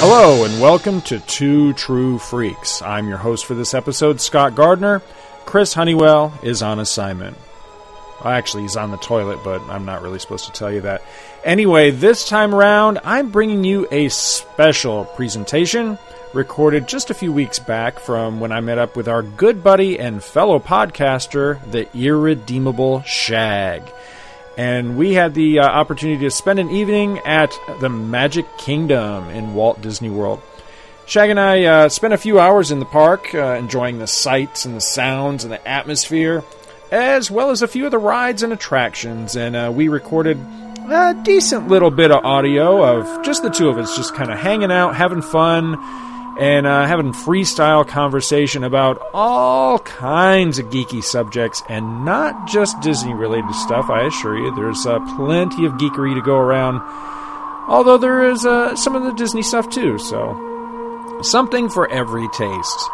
Hello, and welcome to Two True Freaks. I'm your host for this episode, Scott Gardner. Chris Honeywell is on assignment. Well, actually, he's on the toilet, but I'm not really supposed to tell you that. Anyway, this time around, I'm bringing you a special presentation recorded just a few weeks back from when I met up with our good buddy and fellow podcaster, the irredeemable Shag. And we had the uh, opportunity to spend an evening at the Magic Kingdom in Walt Disney World. Shag and I uh, spent a few hours in the park uh, enjoying the sights and the sounds and the atmosphere, as well as a few of the rides and attractions. And uh, we recorded a decent little bit of audio of just the two of us just kind of hanging out, having fun, and uh, having freestyle conversation about all kinds of geeky subjects and not just Disney related stuff. I assure you, there's uh, plenty of geekery to go around. Although there is uh, some of the Disney stuff too, so something for every taste.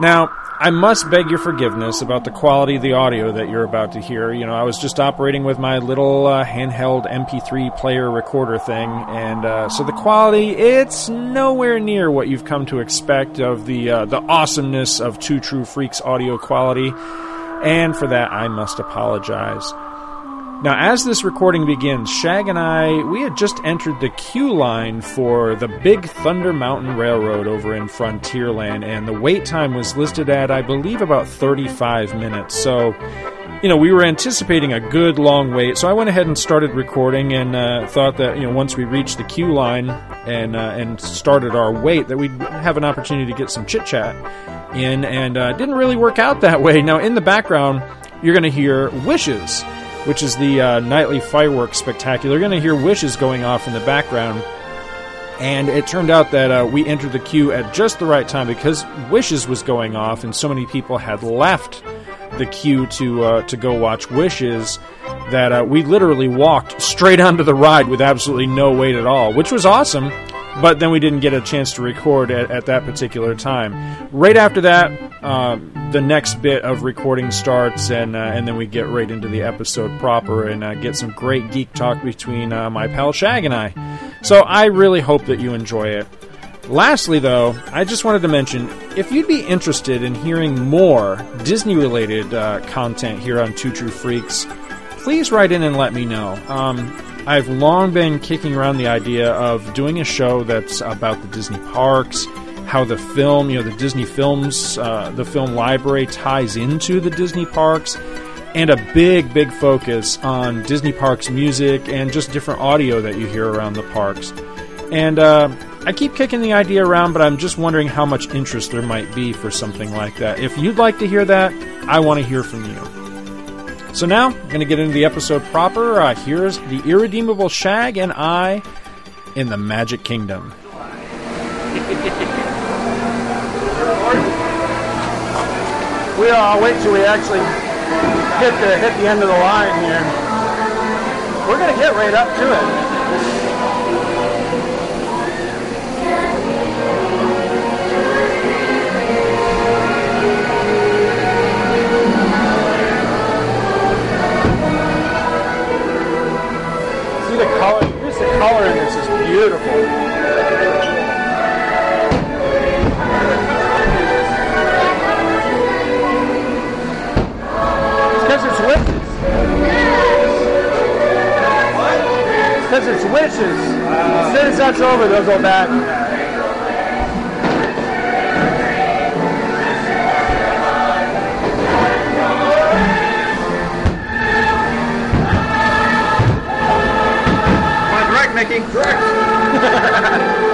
Now, I must beg your forgiveness about the quality of the audio that you're about to hear. You know, I was just operating with my little uh, handheld MP3 player recorder thing, and uh, so the quality it's nowhere near what you've come to expect of the uh, the awesomeness of Two True Freaks audio quality, and for that I must apologize. Now, as this recording begins, Shag and I, we had just entered the queue line for the Big Thunder Mountain Railroad over in Frontierland, and the wait time was listed at, I believe, about 35 minutes. So, you know, we were anticipating a good long wait, so I went ahead and started recording and uh, thought that, you know, once we reached the queue line and, uh, and started our wait, that we'd have an opportunity to get some chit chat in, and uh, didn't really work out that way. Now, in the background, you're going to hear wishes which is the uh, nightly fireworks spectacular. You're going to hear wishes going off in the background. And it turned out that uh, we entered the queue at just the right time because Wishes was going off, and so many people had left the queue to uh, to go watch Wishes that uh, we literally walked straight onto the ride with absolutely no wait at all, which was awesome but then we didn't get a chance to record at, at that particular time. Right after that, uh, the next bit of recording starts, and uh, and then we get right into the episode proper and uh, get some great geek talk between uh, my pal Shag and I. So I really hope that you enjoy it. Lastly, though, I just wanted to mention if you'd be interested in hearing more Disney related uh, content here on Two True Freaks, please write in and let me know. Um, I've long been kicking around the idea of doing a show that's about the Disney parks, how the film, you know, the Disney films, uh, the film library ties into the Disney parks, and a big, big focus on Disney parks music and just different audio that you hear around the parks. And uh, I keep kicking the idea around, but I'm just wondering how much interest there might be for something like that. If you'd like to hear that, I want to hear from you. So now, I'm going to get into the episode proper. Uh, here's the irredeemable Shag and I in the Magic Kingdom. we uh, wait till we actually hit the hit the end of the line here. We're gonna get right up to it. The color. Just the color in this is beautiful. Because it's wishes. Because it's. As soon as that's over, they'll go back. To direct, Mickey? Direct.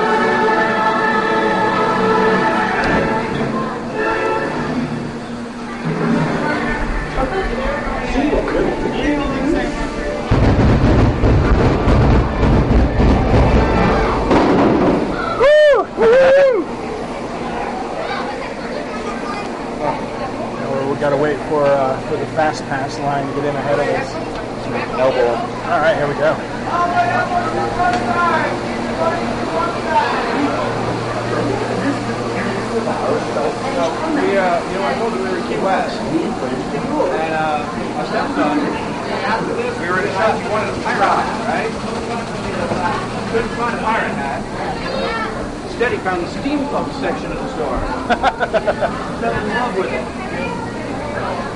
Now we got to wait for uh, for the fast pass line to get in ahead of us. Elbow. All right, here we go. We, uh, you know, I told you we were in Key West. And, uh, my stepson, we were in a shop, he wanted a pirate hat, right? Couldn't find a pirate hat. Instead, he found the steampunk section of the store. Fell in love with it.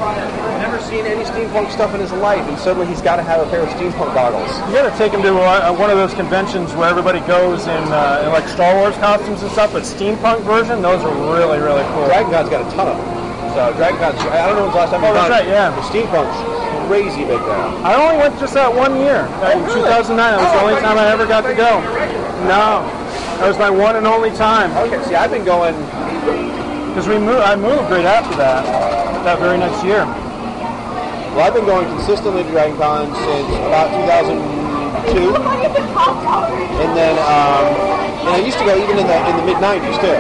Never seen any steampunk stuff in his life, and suddenly he's got to have a pair of steampunk goggles. You gotta take him to uh, one of those conventions where everybody goes in, uh, in like Star Wars costumes and stuff, but steampunk version, those are really, really cool. Dragon Con's got a ton of them. So Dragon Con's, I don't know when's the last time Oh, that's right, yeah. The steampunk's crazy big there. I only went just that one year. Uh, in really? 2009, that was the Oh, only I time I ever got to go. you were regular. No, that was my one and only time. Okay, see, I've been going, Because we moved, I moved right after that, that very next year. well, I've been going consistently to Dragon Con since about 2002. And then, um, and I used to go even in the in the mid '90s too.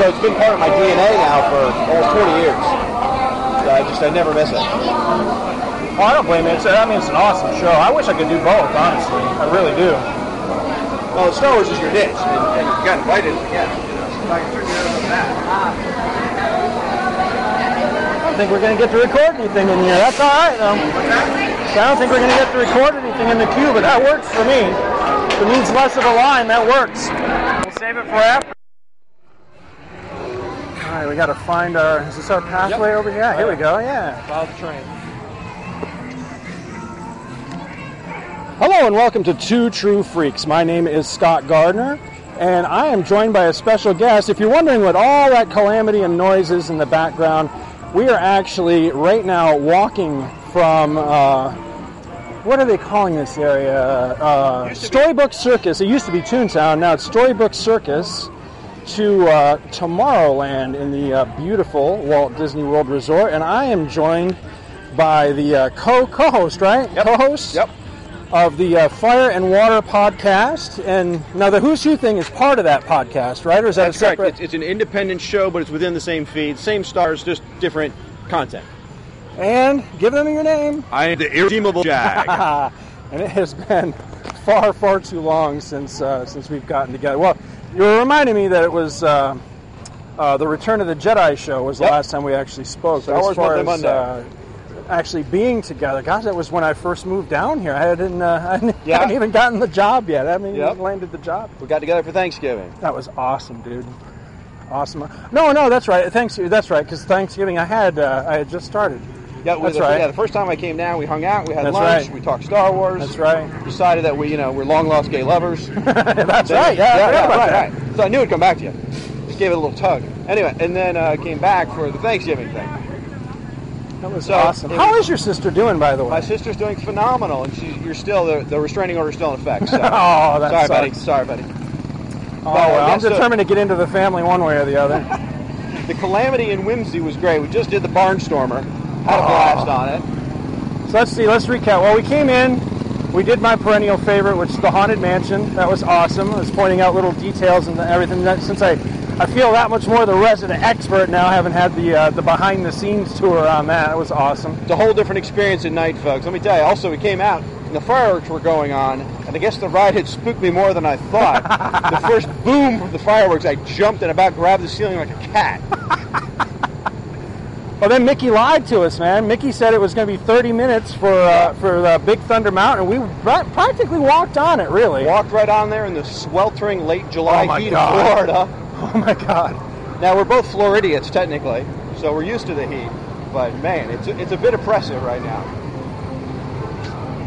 So it's been part of my DNA now for almost 20 years. So I just I never miss it. Oh, I don't blame you. It's, I mean, it's an awesome show. I wish I could do both, honestly. I really do. Well, Star Wars is your niche, and, and you got invited again. You know, so I can turn you over to that. I don't think we're going to get to record anything in here. That's all right, though. I don't think we're going to get to record anything in the queue, but that works for me. If it means less of a line, that works. We'll save it for after. All right, we got to find our. Is this our pathway over here? Yeah, here we go. Yeah. Follow the train. Hello and welcome to Two True Freaks. My name is Scott Gardner, and I am joined by a special guest. If you're wondering what all that calamity and noise is in the background, we are actually right now walking from. Uh, what are they calling this area? Uh, Storybook Circus. It used to be Toontown. Now it's Storybook Circus to uh, Tomorrowland in the uh, beautiful Walt Disney World Resort, and I am joined by the uh, co co-host, right? Yep. Co-host Yep. Of the uh, Fire and Water podcast. And now the Who's Who thing is part of that podcast, right? Or is that That's a correct. It's, it's an independent show, but it's within the same feed, same stars, just different content. And give them your name. I am the irredeemable Shag. and it has been far, far too long since uh, since we've gotten together. Well, you were reminding me that it was uh, uh, the Return of the Jedi show was the Yep. last time we actually spoke. Star Wars as far Monday, as uh, actually being together, gosh, that was when I first moved down here. I hadn't, uh, I hadn't, Yeah. hadn't even gotten the job yet. I haven't Yep. even landed the job. we got together for Thanksgiving. That was awesome, dude. Awesome. No, no, that's right. Thanks. That's right. Because Thanksgiving, I had uh, I had just started. Yeah, That's the, right. Yeah, the first time I came down, we hung out, we had That's lunch, right. we talked Star Wars. That's right. Decided that we, you know, we're long lost gay lovers. that's right. Yeah, yeah, yeah, right, that. right. So I knew it'd come back to you. Just gave it a little tug. Anyway, and then uh, came back for the Thanksgiving thing. That was So, awesome. How was- is your sister doing, by the way? My sister's doing phenomenal, and she's, you're still the, the restraining order's still in effect. So. Oh, that sorry, sucks. buddy. Sorry, buddy. oh, well, uh, yeah, I'm so- determined to get into the family one way or the other. The calamity in Whimsy was great. We just did the Barnstormer. Had a blast oh. on it. so let's see. Let's recap. Well, we came in. We did my perennial favorite, which is the Haunted Mansion. That was awesome. I was pointing out little details and everything. That, since I, I feel that much more the resident expert now, having had the uh, the behind the scenes tour on that. It was awesome. It's a whole different experience at night, folks. Let me tell you. Also, we came out and the fireworks were going on, and I guess the ride had spooked me more than I thought. the first boom of the fireworks, I jumped and about grabbed the ceiling like a cat. Well, then Mickey lied to us, man. Mickey said it was going to be 30 minutes for uh, for uh, Big Thunder Mountain. We practically walked on it, really. Walked right on there in the sweltering late July Oh, heat God. of Florida. Oh my God! Now we're both Floridians technically, so we're used to the heat. But man, it's a, it's a bit oppressive right now.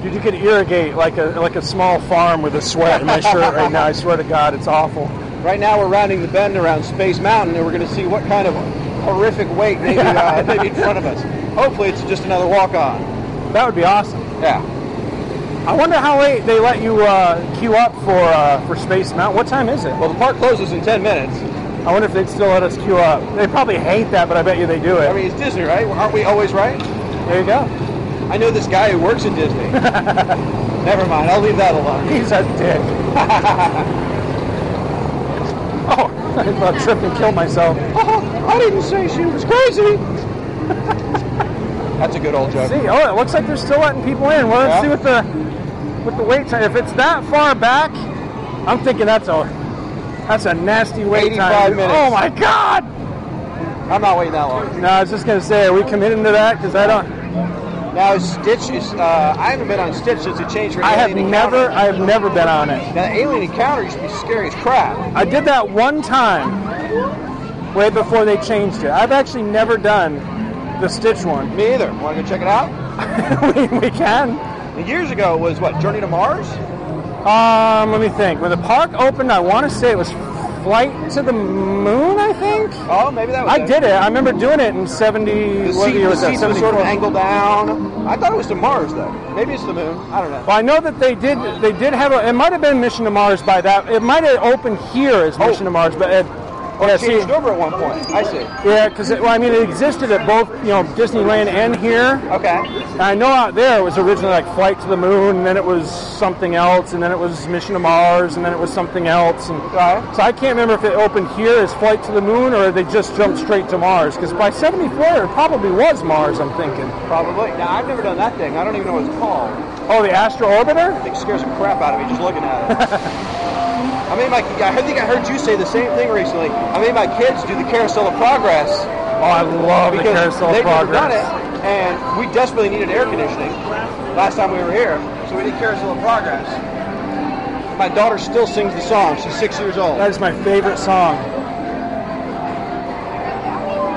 Dude, you could irrigate like a like a small farm with a sweat in my shirt right now. I swear to God, it's awful. Right now we're rounding the bend around Space Mountain, and we're going to see what kind of horrific wait maybe uh, maybe in front of us. Hopefully, it's just another walk on. That would be awesome. Yeah. I wonder how late they let you uh, queue up for uh, for Space Mountain. What time is it? Well, the park closes in 10 minutes. I wonder if they'd still let us queue up. They probably hate that, but I bet you they do it. I mean, it's Disney, right? Aren't we always right? there you go. I know this guy who works at Disney. Never mind. I'll leave that alone. He's a dick. oh, I about tripped and killed myself. Oh, I didn't say she was crazy. That's a good old joke. See, oh, it looks like they're still letting people in. Well, let's Yeah. see what the what the wait time. If it's that far back, I'm thinking that's a that's a nasty wait 85 time. minutes. Oh my God! I'm not waiting that long. No, I was just gonna say, are we committing to that? Because I don't. Now Stitch is. Uh, I haven't been on Stitch since it changed for I have Alien never, I have never been on it. Now Alien Encounter used to be scary as crap. I did that one time, way before they changed it. I've actually never done the Stitch one. Me either. Want to go check it out? we, we can. Years ago it was what Journey to Mars. Um, let me think. When the park opened, I want to say it was Flight to the Moon. I think. Oh, maybe that was. I did it. I remember doing it in '70. The seat, year the that? seats were sort of 74? angled down. I thought it was to Mars though. Maybe it's the moon. I don't know. Well, I know that they did. They did have a. It might have been Mission to Mars by that. It might have opened here as Mission to Mars, but it, Or yeah, it see, changed over at one point. I see. yeah, because well, I mean, it existed at both, you know, Disneyland and here. Okay. And I know out there it was originally like Flight to the Moon, and then it was something else, and then it was Mission to Mars, and then it was something else. And Right. so I can't remember if it opened here as Flight to the Moon or they just jumped straight to Mars. Because by '74 it probably was Mars. I'm thinking. Probably. Now I've never done that thing. I don't even know what it's called. Oh, the Astro Orbiter. It scares the crap out of me just looking at it. I made my. I think I heard you say the same thing recently. I made my kids do the Carousel of Progress Oh, I love the because Carousel of they've never done it, and we desperately needed air conditioning last time we were here, so we did Carousel of Progress. My daughter still sings the song. She's six years old. That is my favorite song.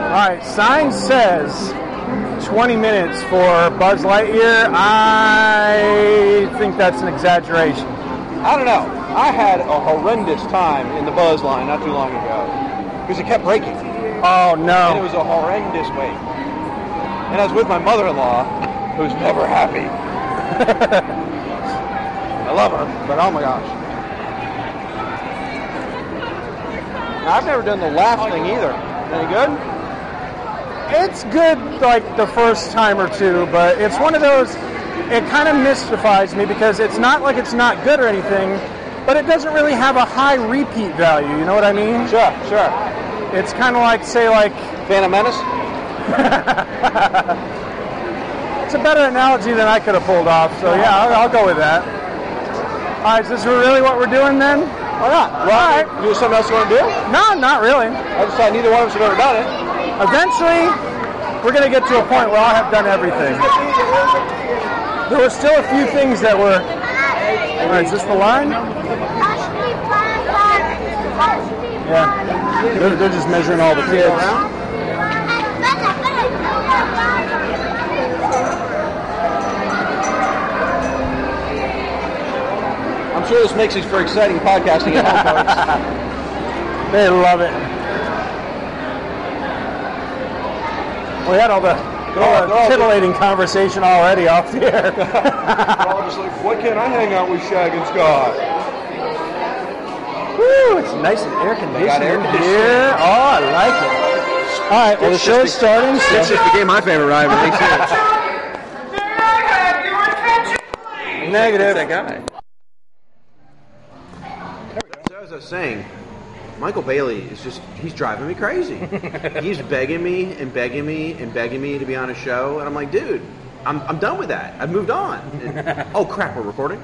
All right, sign says 20 minutes for Buzz Lightyear. I think that's an exaggeration. I don't know. I had a horrendous time in the Buzz line not too long ago because it kept breaking, Oh no! and it was a horrendous wait. And I was with my mother-in-law, who's never happy. I love her, but oh my gosh. Now, I've never done the laugh thing either. Any good? It's good like the first time or two, but it's one of those it kind of mystifies me because it's not like it's not good or anything, but it doesn't really have a high repeat value, you know what I mean? Sure, sure. It's kind of like say like Phantom Menace? It's a better analogy than I could have pulled off, so yeah, I'll, I'll go with that. All right, is this really what we're doing then? Why not? Well, All right. you have something else you want to do? No, not really. I just thought neither one of us have ever done it. Eventually, we're going to get to a point where I'll have done everything. There were still a few things that were. All right, is this the line? Yeah. They're, they're just measuring all the kids. I'm sure this makes it for exciting podcasting at home, folks. They love it. We had all the, all They're all- the they're all- titillating conversation already off the air. We're all just like, why can't I hang out with Shag and Scott? Woo, it's nice and air conditioned air in here. Oh, I like it. All right, well, the show's starting. So This just became my favorite they said negative. that guy. So as I was saying, Michael Bailey is just, he's driving me crazy. he's begging me and begging me and begging me to be on a show. And I'm like, dude, I'm, I'm done with that. I've moved on. And- oh, crap, we're recording?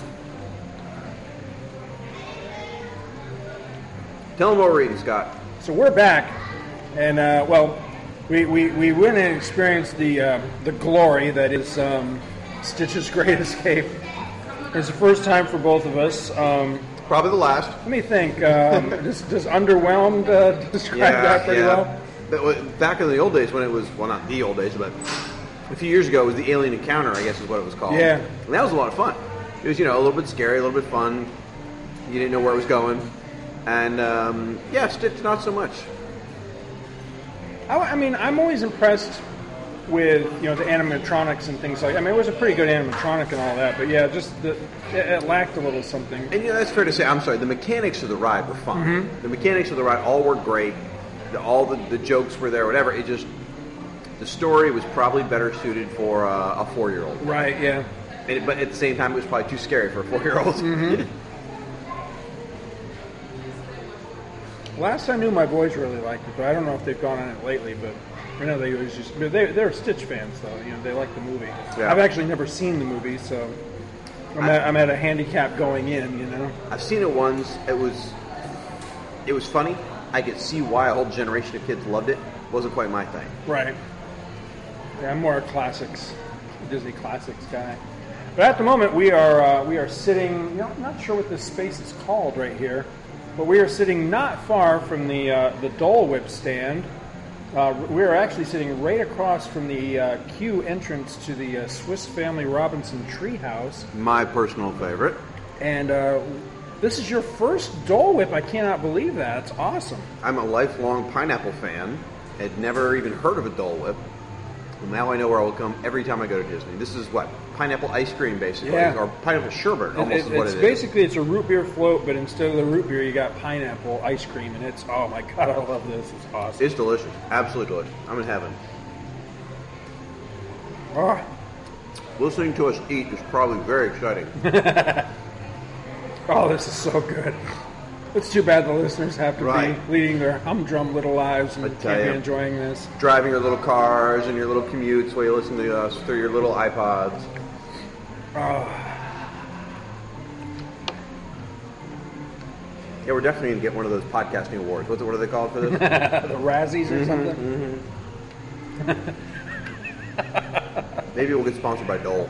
Tell them what we're eating, Scott. So we're back, and uh, well, we, we, we went and experienced the uh, the glory that is um, Stitch's Great Escape. It's the first time for both of us. Um, Probably the last. let me think. Um, does, does underwhelmed uh, describe that pretty well? But back in the old days when it was, well, not the old days, but a few years ago, it was the Alien Encounter, I guess is what it was called. Yeah. And that was a lot of fun. It was, you know, a little bit scary, a little bit fun. You didn't know where it was going. And, um, yeah, Stitch, not so much. I, I mean, I'm always impressed with you know the animatronics and things like. I mean, it was a pretty good animatronic and all that, but yeah, just the, it, it lacked a little something. And, you know, that's fair to say. I'm sorry, the mechanics of the ride were fine. Mm-hmm. The mechanics of the ride all worked great. The, all the, the jokes were there, whatever. It just, the story was probably better suited for uh, a four year old. Right? Yeah. And, but at the same time, it was probably too scary for a four-year-old. Mm-hmm. Last I knew, my boys really liked it, but I don't know if they've gone on it lately. But I know they always just they they're Stitch fans though. You know, they like the movie. Yeah. I've actually never seen the movie, so I'm at, I'm at a handicap going in. You know. I've seen it once. It was, it was funny. I could see why a whole generation of kids loved it. it Wasn't quite my thing. Right. Yeah, I'm more a classics. Disney Classics guy. But at the moment, we are uh, we are sitting. You know, I'm not sure what this space is called right here, but we are sitting not far from the uh, the Dole Whip stand. Uh, we are actually sitting right across from the uh, queue entrance to the uh, Swiss Family Robinson Treehouse, My personal favorite. and uh, this is your first Dole Whip. I cannot believe that. It's awesome. I'm a lifelong pineapple fan. Had never even heard of a Dole Whip. Well, now I know where I will come every time I go to Disney. This is what pineapple ice cream, basically, Yeah. or pineapple sherbet, almost It- is what it's it is. basically it's a root beer float, but instead of the root beer, you got pineapple ice cream, and it's oh my god, I love this. It's awesome. It's delicious, absolutely delicious. I'm in heaven. Oh, Listening to us eat is probably very exciting. oh, this is so good. It's too bad the listeners have to Right. be leading their humdrum little lives and can't be enjoying this. Driving your little cars and your little commutes while you listen to us through your little iPods. Yeah, we're definitely gonna get one of those podcasting awards. What, what are they called for this? the Razzies Mm-hmm, or something. Maybe we'll get sponsored by Dole.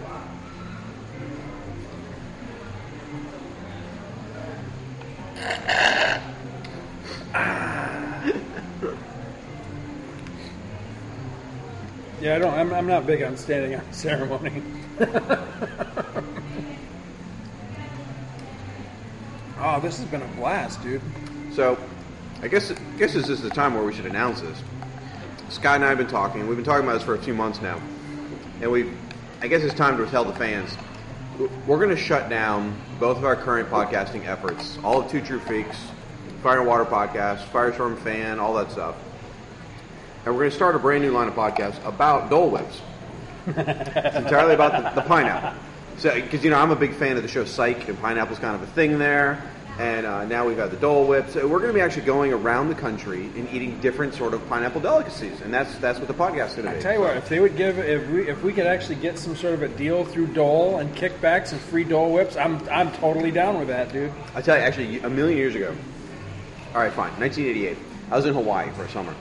Yeah, I don't. I'm, I'm not big on standing on ceremony. this has been a blast, dude. So, I guess I guess this is the time where we should announce this. Scott and I have been talking. We've been talking about this for a few months now, and we, I guess it's time to tell the fans. We're going to shut down both of our current podcasting efforts, all of Two True Freaks, Fire and Water Podcast, Firestorm Fan, all that stuff, and we're going to start a brand new line of podcasts about Dole Whips. it's entirely about the, the pineapple. So, because you know, I'm a big fan of the show Psych, and pineapple's kind of a thing there. And uh, now we've got the Dole Whip. So we're going to be actually going around the country and eating different sort of pineapple delicacies, and that's that's what the podcast is going to be. I tell you what, if they would give, if we, if we could actually get some sort of a deal through Dole and kickbacks and free Dole whips, I'm, I'm totally down with that, dude. I tell you, actually, a million years ago. All right, fine. 1988. I was in Hawaii for a summer,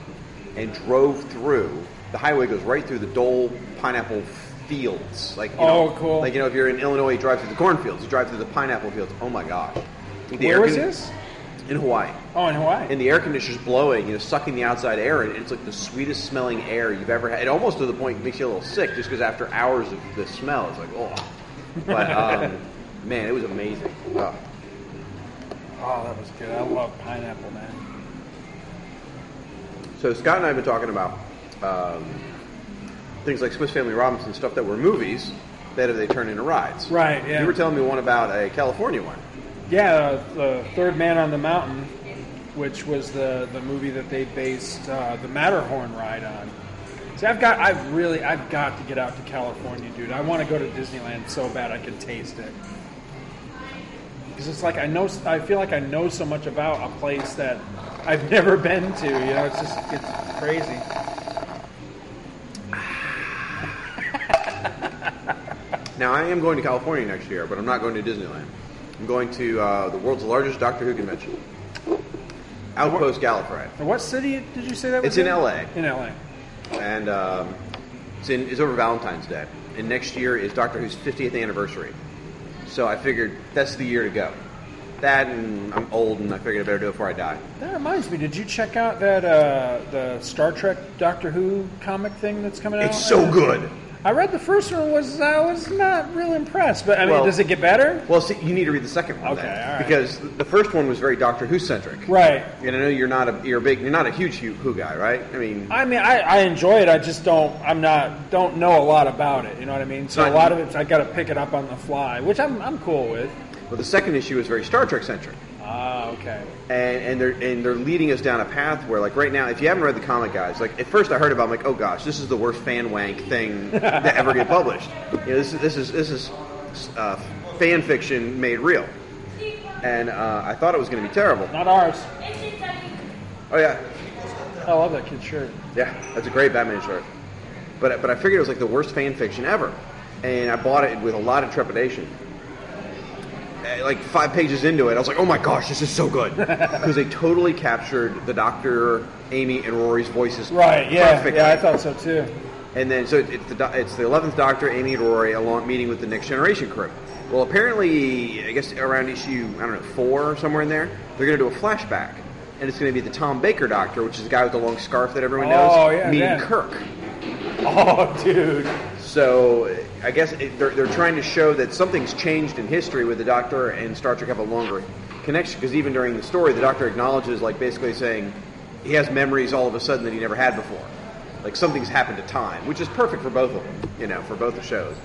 and drove through. The highway goes right through the Dole pineapple fields. Like, you Oh, know, cool. Like you know, if you're in Illinois, you drive through the cornfields. You drive through the pineapple fields. Oh my gosh. The Where air was con- this? In Hawaii. Oh, in Hawaii. and the air conditioner's blowing, you know, sucking the outside air, and it's like the sweetest smelling air you've ever had. It almost to the point it makes you a little sick, just because after hours of the smell, it's like, oh. But um, man, it was amazing. Oh. oh, that was good. I love pineapple, man. So Scott and I have been talking about um, things like Swiss Family Robinson stuff that were movies that they turned into rides. Right, yeah. You were telling me one about a California one. Yeah, uh, the Third Man on the Mountain, which was the, the movie that they based uh, the Matterhorn ride on. See, I've got, I've really, I've got to get out to California, dude. I want to go to Disneyland so bad I can taste it. Because it's like I know, I feel like I know so much about a place that I've never been to. You know, it's just, it's crazy. Now I am going to California next year, but I'm not going to Disneyland. I'm going to uh, the world's largest Doctor Who convention, Outpost Gallifrey. And what city did you say that was? It's in LA. In LA. and um, it's, in, it's over Valentine's Day. And next year is Doctor Who's 50th anniversary. So I figured that's the year to go. That and I'm old, and I figured I better do it before I die. That reminds me. Did you check out that uh, the Star Trek Doctor Who comic thing that's coming out? It's so good. I read the first one. Was I was not real impressed, but I mean, Well- does it get better? Well, see, you need to read the second one Okay, then, right. because the first one was very Doctor Who centric. Right. And I know you're not a you're a big you're not a huge Who, Who guy, right? I mean, I mean, I, I enjoy it. I just don't. I'm not. Don't know a lot about it. You know what I mean? So a lot of it, I got to pick it up on the fly, which I'm I'm cool with. but the second issue is very Star Trek centric. Ah, okay. and, and they're and they're leading us down a path where like right now if you haven't read the comic guys like at first i heard about it, I'm like oh gosh this is the worst fan wank thing to ever get published. You know, this is this is this is uh, fan fiction made real. And uh, i thought it was going to be terrible. Not ours. oh yeah. I love that kid's shirt. yeah that's a great batman shirt. But but i figured it was like the worst fan fiction ever. And i bought it with a lot of trepidation like five pages into it, I was like, "Oh my gosh, this is so good!" Because they totally captured the Doctor, Amy, and Rory's voices Right. Yeah. perfectly. Yeah. I thought so too. And then, so it's the it's the eleventh Doctor, Amy and Rory, along meeting with the Next Generation crew. Well, apparently, I guess around issue I don't know four or somewhere in there, they're going to do a flashback, and it's going to be the Tom Baker Doctor, which is the guy with the long scarf that everyone knows, Oh, yeah, meeting yeah. Kirk. Oh, dude. So I guess it, they're, they're trying to show that something's changed in history with the Doctor and Star Trek have a longer connection. Because even during the story, the Doctor acknowledges, like basically saying he has memories all of a sudden that he never had before. Like something's happened to time, which is perfect for both of them, you know, for both the shows.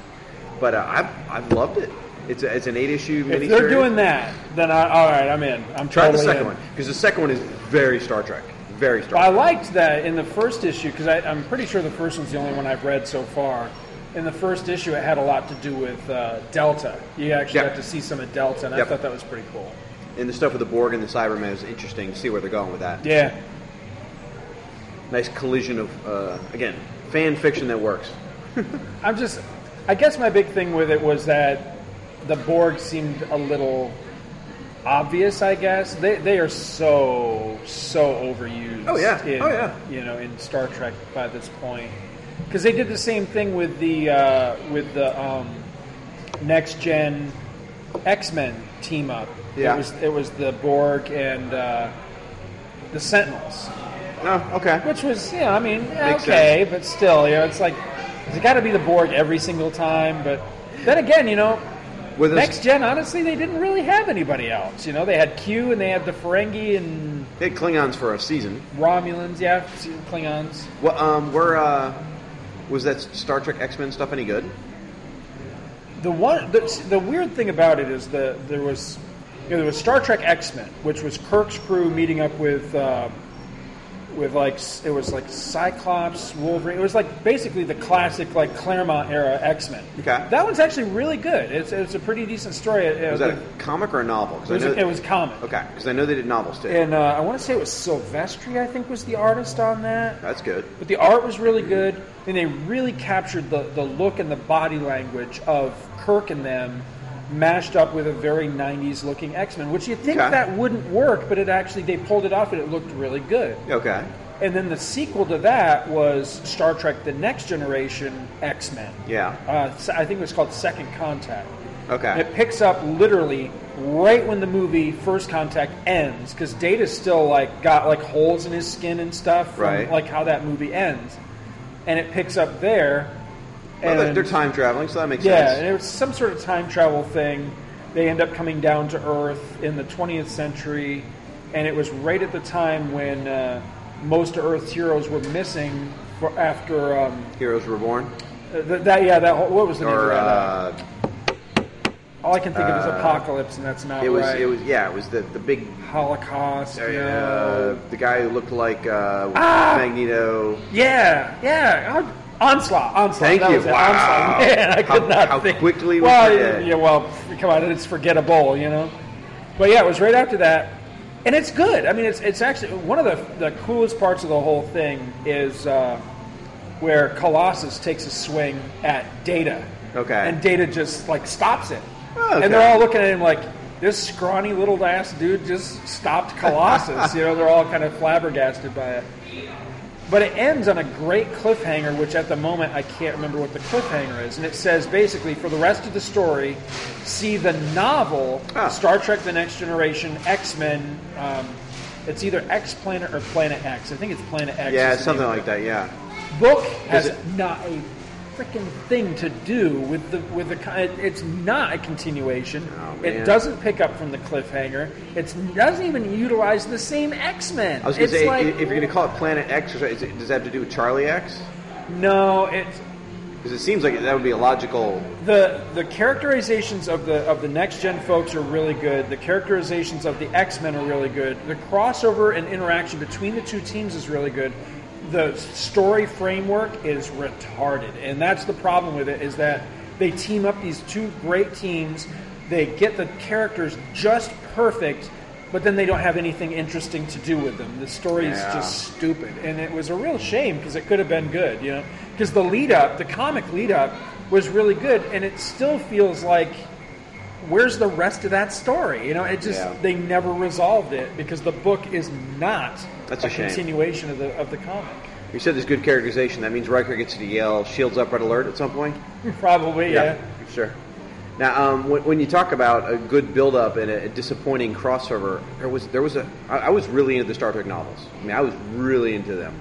But uh, I've, I've loved it. It's, a, it's an eight issue miniseries. If they're doing that, then I, all right, I'm in. I'm Try the second in. one because the second one is very Star Trek, very Star. But I liked that in the first issue because I'm pretty sure the first one's the only one I've read so far. In the first issue, it had a lot to do with uh, Delta. You actually Yep. got to see some of Delta, and I thought that was pretty cool. And the stuff with the Borg and the Cybermen is interesting to see where they're going with that. Yeah, Nice collision of uh, again fan fiction that works. I'm just. I guess my big thing with it was that the Borg seemed a little obvious. I guess they they are so so overused. Oh, yeah. In, Oh, yeah. You know, in Star Trek by this point, because they did the same thing with the uh, with the um, next gen X Men team up. Yeah. It was it was the Borg and uh, the Sentinels. Oh, okay. Which was, yeah, I mean, Makes okay, but still, you know, it's like it's got to be the Borg every single time. But then again, you know, With next gen, honestly, they didn't really have anybody else. You know, they had Q and they had the Ferengi and They had Klingons for a season. Romulans, yeah, Klingons. Well, um, were uh, was that Star Trek X Men stuff any good? The one, the, the weird thing about it is that there was, you know, there was Star Trek X Men, which was Kirk's crew meeting up with. Uh, with like it was like Cyclops, Wolverine. It was like basically the classic like Claremont era X Men. Okay. That one's actually really good. It's, it's a pretty decent story. It, Was it, that a comic or a novel? it was, it was comic. okay, because I know they did novels too. And uh, I want to say it was Silvestri. I think was the artist on that. That's good. But the art was really good, and they really captured the, the look and the body language of Kirk and them mashed up with a very 90s looking X-Men, which you think Okay. that wouldn't work, but it actually, they pulled it off and it looked really good. Okay. And then the sequel to that was Star Trek The Next Generation X-Men. Yeah. Uh, I think it was called Second Contact. Okay. And it picks up literally right when the movie First Contact ends, because Data's still like got like holes in his skin and stuff from Right. like how that movie ends, and it picks up there. Well, they're, and- they're time traveling, so that makes yeah, sense. and it was some sort of time travel thing. They end up coming down to Earth in the 20th century, and it was right at the time when uh, most of Earth's heroes were missing for, after um, Heroes Reborn, uh, th- that. Yeah, that whole, what was the name or of that? uh, All I can think of is Apocalypse, and that's not it was right. it was yeah, it was the the big Holocaust. uh, no. the guy who looked like uh, Ah! Magneto. Yeah, yeah. Oh, Onslaught, onslaught. Thank that you. Wow. Onslaught. Man, I could How- not how think. quickly we well, yeah. Well, come on, it's forgettable, you know. But yeah, it was right after that, and it's good. I mean, it's it's actually one of the the coolest parts of the whole thing is uh, where Colossus takes a swing at Data. Okay. And Data just like stops it, Oh, okay. and they're all looking at him like. This scrawny little ass dude just stopped Colossus. you know, they're all kind of flabbergasted by it. But it ends on a great cliffhanger, which at the moment I can't remember what the cliffhanger is. And it says basically for the rest of the story, see the novel Ah. Star Trek The Next Generation, X Men. Um, it's either X Planet or Planet X. I think it's Planet X. Yeah, something like that. Yeah. Book has not a freaking thing to do with the with the. It's not a continuation. Oh, it doesn't pick up from the cliffhanger. It doesn't even utilize the same X Men. I was going to say, like, if you're going to call it Planet X, or is it, does that have to do with Charlie X? no, it's Because it seems like that would be a logical. the the characterizations of the of the next gen folks are really good. The characterizations of the X Men are really good. The crossover and interaction between the two teams is really good. The story framework is retarded, and that's the problem with it. Is that they team up these two great teams. They get the characters just perfect, but then they don't have anything interesting to do with them. The story is Yeah. just stupid, and it was a real shame because it could have been good, you know. Because the lead up, the comic lead up, was really good, and it still feels like where's the rest of that story? You know, it just Yeah. they never resolved it because the book is not That's a shame. continuation of the of the comic. You said there's good characterization. That means Riker gets to yell "Shields up, red alert" at some point. Probably, yeah. sure. Now, um, when, when you talk about a good build-up and a, a disappointing crossover, there was there was a I, I was really into the Star Trek novels. I mean, I was really into them,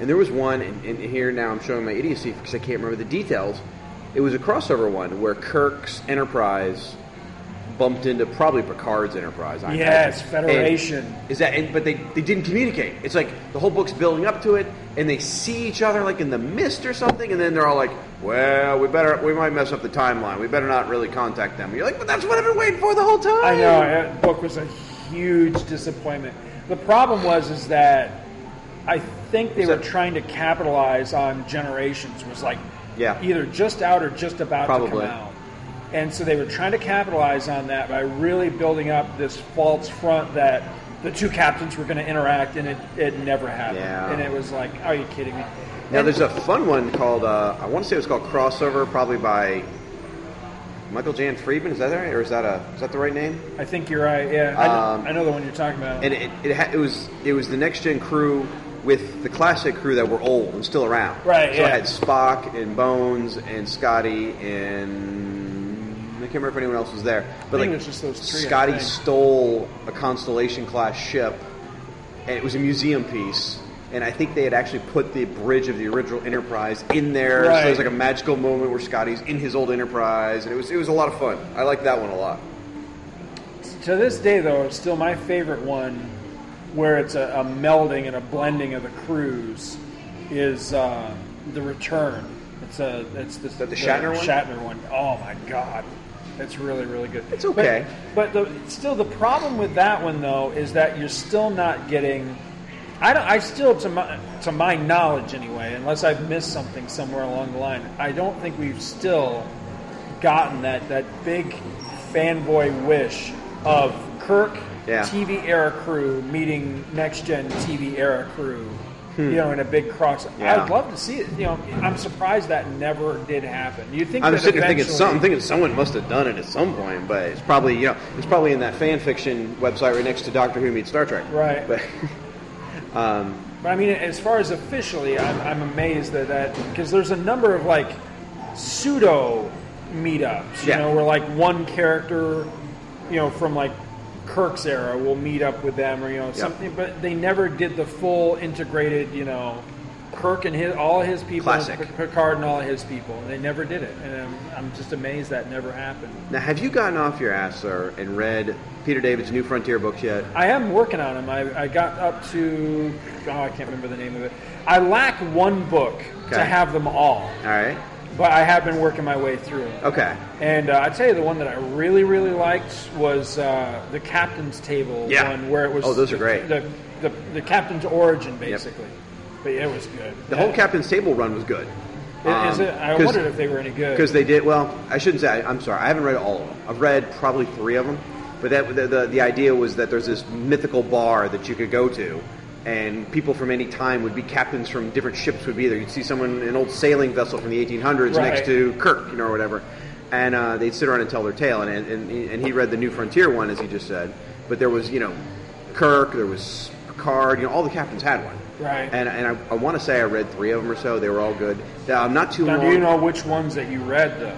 and there was one, and, and here now I'm showing my idiocy because I can't remember the details. It was a crossover one where Kirk's Enterprise bumped into probably Picard's Enterprise. I Yes, imagine. Federation. And is that? And, but they they didn't communicate. It's like the whole book's building up to it, and they see each other like in the mist or something, and then they're all like, "Well, we better we might mess up the timeline. We better not really contact them." You're like, "But that's what I've been waiting for the whole time." I know that book was a huge disappointment. The problem was is that I think they Is were trying to capitalize on Generations. Was like Yeah. either just out or just about to Probably. come out, and so they were trying to capitalize on that by really building up this false front that the two captains were going to interact, and it, it never happened. Yeah. And it was like, are you kidding me? Now And- there's a fun one called uh, I want to say it was called Crossover, probably by Michael Jan Friedman. Is that right, or is that a is that the right name? I think you're right. Yeah, I, Um, know, I know the one you're talking about. And it it, ha- it was it was the next gen crew with the classic crew that were old and still around. Right, So yeah. it had Spock and Bones and Scotty and I remember if anyone else was there. But I think like it was just those three, I Scotty stole a Constellation class ship, and it was a museum piece. And I think they had actually put the bridge of the original Enterprise in there, so Right. there's like a magical moment where Scotty's in his old Enterprise, and it was it was a lot of fun. I liked that one a lot. To this day, though, it's still my favorite one, where it's a, a melding and a blending of the crews, is uh, the Return. It's a it's the, that the Shatner one? Shatner one. Oh my god, it's really really good. It's okay. but, but the, still the problem with that one though is that you're still not getting. I don't. I still, to my to my knowledge anyway, unless I've missed something somewhere along the line, I don't think we've still gotten that that big fanboy wish of Kirk Yeah. TV era crew meeting next gen TV era crew. You know, in a big cross. Hmm. Yeah. I'd love to see it. You know, I'm surprised that never did happen. You think I'm that sitting there thinking eventually- some, I'm thinking someone must have done it at some point, but it's probably you know it's probably in that fan fiction website right next to Doctor Who meets Star Trek. Right. But um, But I mean, as far as officially, I'm, I'm amazed that that because there's a number of like pseudo meetups, you Yeah. know, where like one character, you know, from like Kirk's era will meet up with them, or you know, something. But they never did the full integrated, you know, Kirk and his all his people, Classic. Picard and all his people. They never did it, and I'm, I'm just amazed that never happened. now, have you gotten off your ass, sir, and read Peter David's New Frontier books yet? I am working on them. I, I got up to oh, I can't remember the name of it. I lack one book to have them all, All right. But I have been working my way through. it. Okay. And uh, I tell you, the one that I really, really liked was uh, the Captain's Table Yeah. one, where it was Oh, those are the, great. The, the, the Captain's origin, basically. But yeah, it was good. The whole Captain's Table run was good. Is it? I Um, wondered if they were any good. Because they did well. I shouldn't say. I, I'm sorry. I haven't read all of them. I've read probably three of them. But that the, the the idea was that there's this mythical bar that you could go to, and people from any time would be captains from different ships would be there. You'd see someone in an old sailing vessel from the 1800s Right. next to Kirk, you know, or whatever, and uh, they'd sit around and tell their tale. And, and and he read the New Frontier one, as he just said. But there was you know, Kirk. There was Picard. You know, all the captains had one. Right. And and I, I want to say I read three of them or so. They were all good. Now, I'm not too now, long. do you know which ones that you read, though?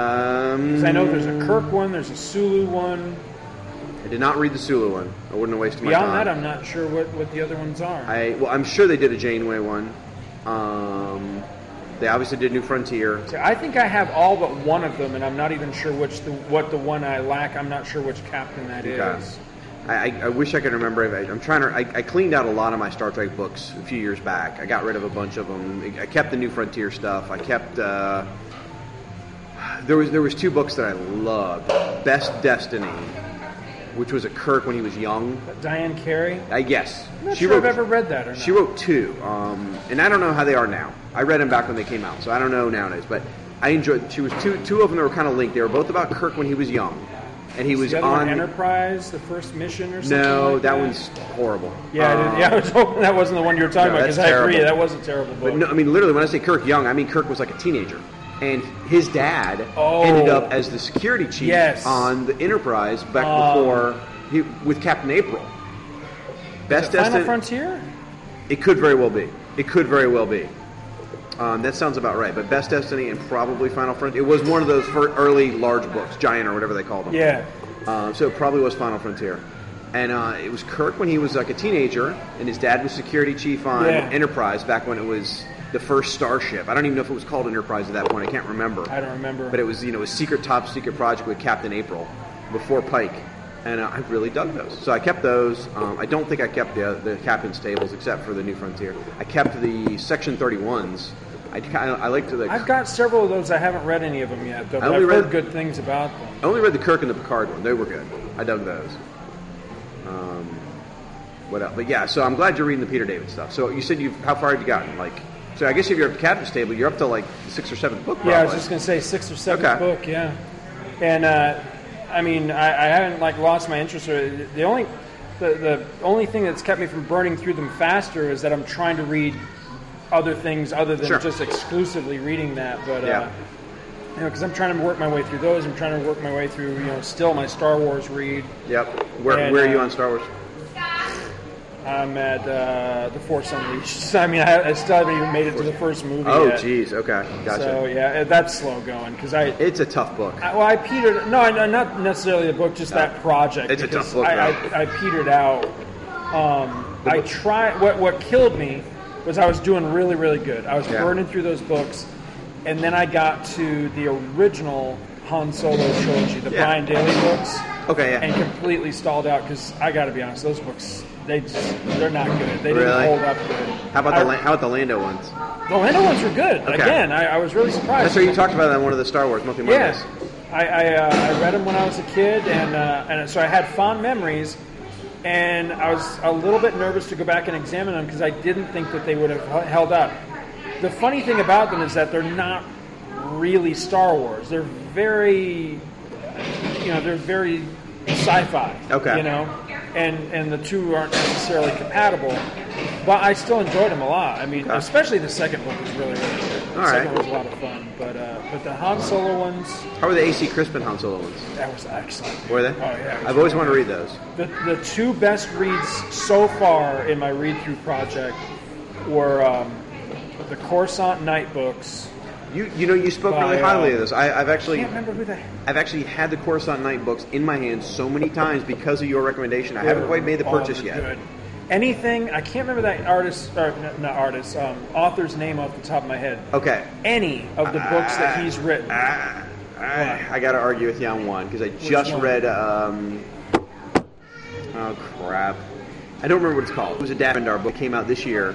Um, I know there's a Kirk one, there's a Sulu one. I did not read the Sulu one. I wouldn't have wasted my time. Beyond time. that, I'm not sure what, what the other ones are. I well, I'm sure they did a Janeway one. Um, they obviously did New Frontier. I think I have all but one of them, and I'm not even sure which the what the one I lack. I'm not sure which captain that is. Okay. I, I, I wish I could remember. If I, I'm trying to. I, I cleaned out a lot of my Star Trek books a few years back. I got rid of a bunch of them. I kept the New Frontier stuff. I kept. Uh, there was there was two books that I loved. Best Destiny, which was a Kirk when he was young. Diane Carey. I guess I'm not she sure wrote. I've ever read that or not. She wrote two, um, and I don't know how they are now. I read them back when they came out, so I don't know nowadays. But I enjoyed. She was two. Two of them that were kind of linked. They were both about Kirk when he was young, and he was the on. Enterprise, the first mission, or something. no, like that, that one's horrible. Yeah, I Um, did- yeah. I was hoping that wasn't the one you were talking No, about because I agree that was a terrible book. But no, I mean literally when I say Kirk young, I mean Kirk was like a teenager, and his dad Oh. ended up as the security chief Yes. on the Enterprise back Um, before he with Captain April. Best Destiny Final. Frontier. It could very well be. It could very well be. Um, that sounds about right. But Best Destiny and probably Final Frontier. It was one of those early large books, Giant or whatever they called them. Yeah. Uh, so it probably was Final Frontier. And uh, it was Kirk when he was like a teenager, and his dad was security chief on Yeah. Enterprise back when it was the first Starship. I don't even know if it was called Enterprise at that point. I can't remember. I don't remember. But it was you know a secret top secret project with Captain April before Pike, and uh, I really dug those. So I kept those. Um, I don't think I kept the the Captain's Tables except for the New Frontier. I kept the Section 31s. I kind of I like to like. I've got several of those. I haven't read any of them yet, though. I But I've read- heard good things about them. I only read the Kirk and the Picard one. They were good. I dug those. Um, what else? But yeah, so I'm glad you're reading the Peter David stuff. So you said you how far have you gotten? Like, so I guess if you're at Captain's Table, you're up to like sixth or seventh book. Probably. Yeah, I was just gonna say sixth or seventh Okay. book. Yeah, and uh, I mean, I, I haven't like lost my interest. Or the only the, the only thing that's kept me from burning through them faster is that I'm trying to read other things other than Sure. just exclusively reading that. But uh, Yeah. you know, because I'm trying to work my way through those. I'm trying to work my way through you know still my Star Wars read. Yep. Where, And, where are you uh, on Star Wars? I'm at uh, the Force Unleashed. I mean, I, I still haven't even made it to the first movie Oh, geez. Okay, gotcha. So yeah, that's slow going because I It's a tough book. I, well, I petered. No, I- not necessarily the book, just that project. It's a tough book, I. I, I petered out. Um, I try. What what killed me was I was doing really really good. I was Yeah. burning through those books, and then I got to the original Han Solo trilogy, the Yeah. Brian Daley books, Okay, yeah. and completely stalled out because I got to be honest, those books they just they're not good. They Really? didn't hold up good. How about I- the La- how about the Lando ones? the Lando ones were good. Okay. Again, I, I was really surprised. That's what you talked about on one of the Star Wars Monthly Mondays. Yeah, I I, uh, I read them when I was a kid, and uh, and so I had fond memories, and I was a little bit nervous to go back and examine them because I didn't think that they would have h- held up. The funny thing about them is that they're not really Star Wars. They're very, you know, they're very sci-fi. Okay. You know, and and the two aren't necessarily compatible. But I still enjoyed them a lot. I mean, especially the second book was really, really good. The All second right. was a lot of fun. But uh, but the Han Solo ones, How were the AC Crispin Han Solo ones? that was excellent. Were they? Oh yeah. I've always wanted to read those. The, the two best reads so far in my read through project were um, the Coruscant Night books. You you know you spoke By, really highly uh, of this. I, I've I actually can't remember who the I've actually had the Coruscant Night books in my hands so many times because of your recommendation. I haven't quite made the purchase yet. good. Anything I can't remember that artist or n- not artist um, author's name off the top of my head. Okay. Any of the books that he's written. I, I got to argue with you on one because I just one? read. Um, oh crap! I don't remember what it's called. It was a Dash Rendar book. It came out this year.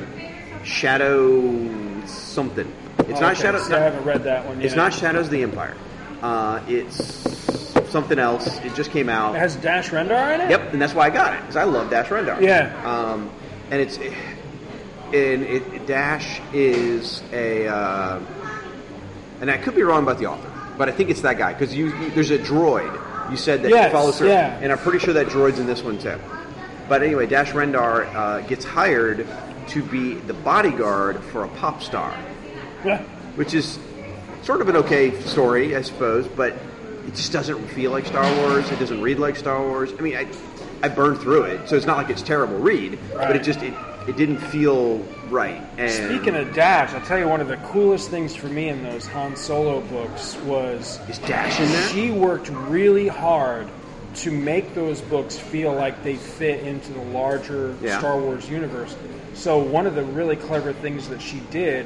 Shadow something. It's Oh, not okay, Shadow. see, I haven't read that one yet. It's not Shadows of the Empire. Uh, it's something else. It just came out. It has Dash Rendar in it. Yep, and that's why I got it because I love Dash Rendar. Yeah. Um, and it's and it Dash is a uh, and I could be wrong about the author, but I think it's that guy because you, you there's a droid. You said that Yes, follows through, yeah. and I'm pretty sure that droid's in this one too. But anyway, Dash Rendar uh, gets hired to be the bodyguard for a pop star Yeah. which is sort of an okay story, I suppose, but it just doesn't feel like Star Wars. It doesn't read like Star Wars. I mean, I, I burned through it, so it's not like it's terrible read, but it just it, it didn't feel right. And Speaking of Dash, I'll tell you one of the coolest things for me in those Han Solo books was is Dash in that? she worked really hard to make those books feel like they fit into the larger Yeah. Star Wars universe. So one of the really clever things that she did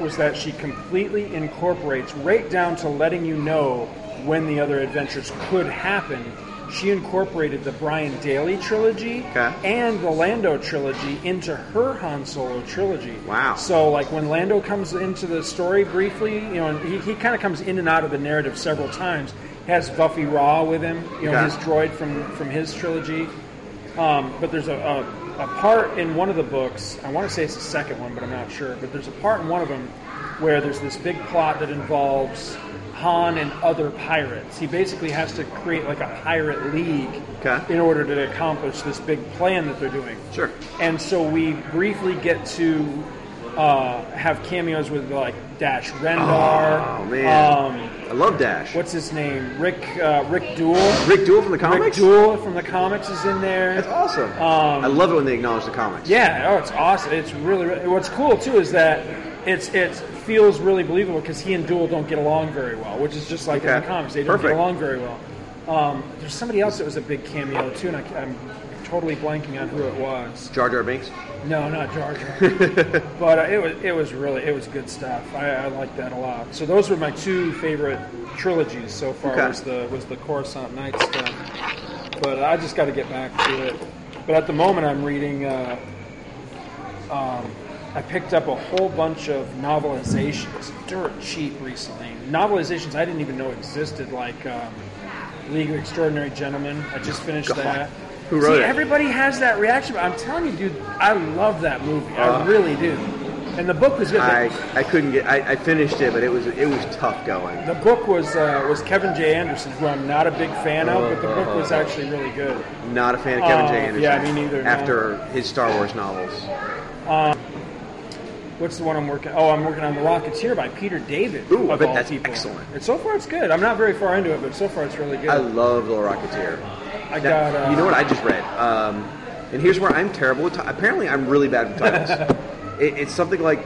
was that she completely incorporates right down to letting you know when the other adventures could happen. She incorporated the Brian Daley trilogy Okay. and the Lando trilogy into her Han Solo trilogy. Wow. So, like when Lando comes into the story briefly, you know, and he, he kind of comes in and out of the narrative several times. Has Vuffi Raa with him, you know, Okay. his droid from from his trilogy. Um, but there's a, a, a part in one of the books. I want to say it's the second one, but I'm not sure. But there's a part in one of them where there's this big plot that involves Han and other pirates. He basically has to create like a pirate league Okay. in order to accomplish this big plan that they're doing. Sure. And so we briefly get to uh, have cameos with like Dash Rendar. Oh, man. Um, I love Dash. what's his name? Rik uh, Rik Duel. Rik Duel from the comics. Rik comics? Duel from the comics is in there. That's awesome. Um, I love it when they acknowledge the comics. Yeah, oh, it's awesome. It's really, really what's cool too is that it's it feels really believable because he and Duel don't get along very well, which is just like in the comics. They don't Perfect. get along very well. Um, there's somebody else that was a big cameo too, and I, I'm totally blanking on who it was. Jar Jar Binks. No, not Jar Jar. but uh, it was it was really it was good stuff. I, I like that a lot. So those were my two favorite trilogies so far. Okay. Was the was the Coruscant Night stuff. But I just got to get back to it. But at the moment, I'm reading. Uh, um, I picked up a whole bunch of novelizations, dirt cheap recently. Novelizations I didn't even know existed, like um, League of Extraordinary Gentlemen. I just finished God. that. Who wrote See, it? everybody has that reaction, but I'm telling you, dude, I love that movie. I Uh, really do. And the book was good. I, I couldn't get. I, I finished it, but it was it was tough going. the book was uh, was Kevin J. Anderson, who I'm not a big fan of, but the book was actually really good. Not a fan of Kevin Oh, J. Anderson. yeah, me neither, no. After his Star Wars novels, What's the one I'm working? Oh, I'm working on The Rocketeer by Peter David. Ooh, I bet that's people. excellent. And so far, it's good. I'm not very far into it, but so far, it's really good. I love The Rocketeer. I got. Uh, you know what I just read? Um, and here's where I'm terrible with. T- apparently, I'm really bad with titles. it, it's something like,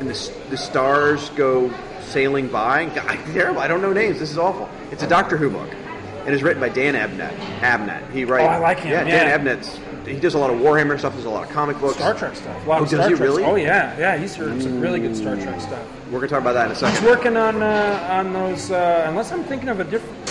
and the, the stars go sailing by. God, I'm terrible. I don't know names. This is awful. It's a Doctor Who book, and it's written by Dan Abnett. Abnett. He writes. Oh, I like him, Yeah, yeah. Dan Abnett's. He does a lot of Warhammer stuff. Does a lot of comic books. Star Trek stuff. Oh, does Star he Trek really? Oh yeah, yeah. He's written some really good Star Trek stuff. We're gonna talk about that in a second. He's working on uh, on those. Uh, unless I'm thinking of a different.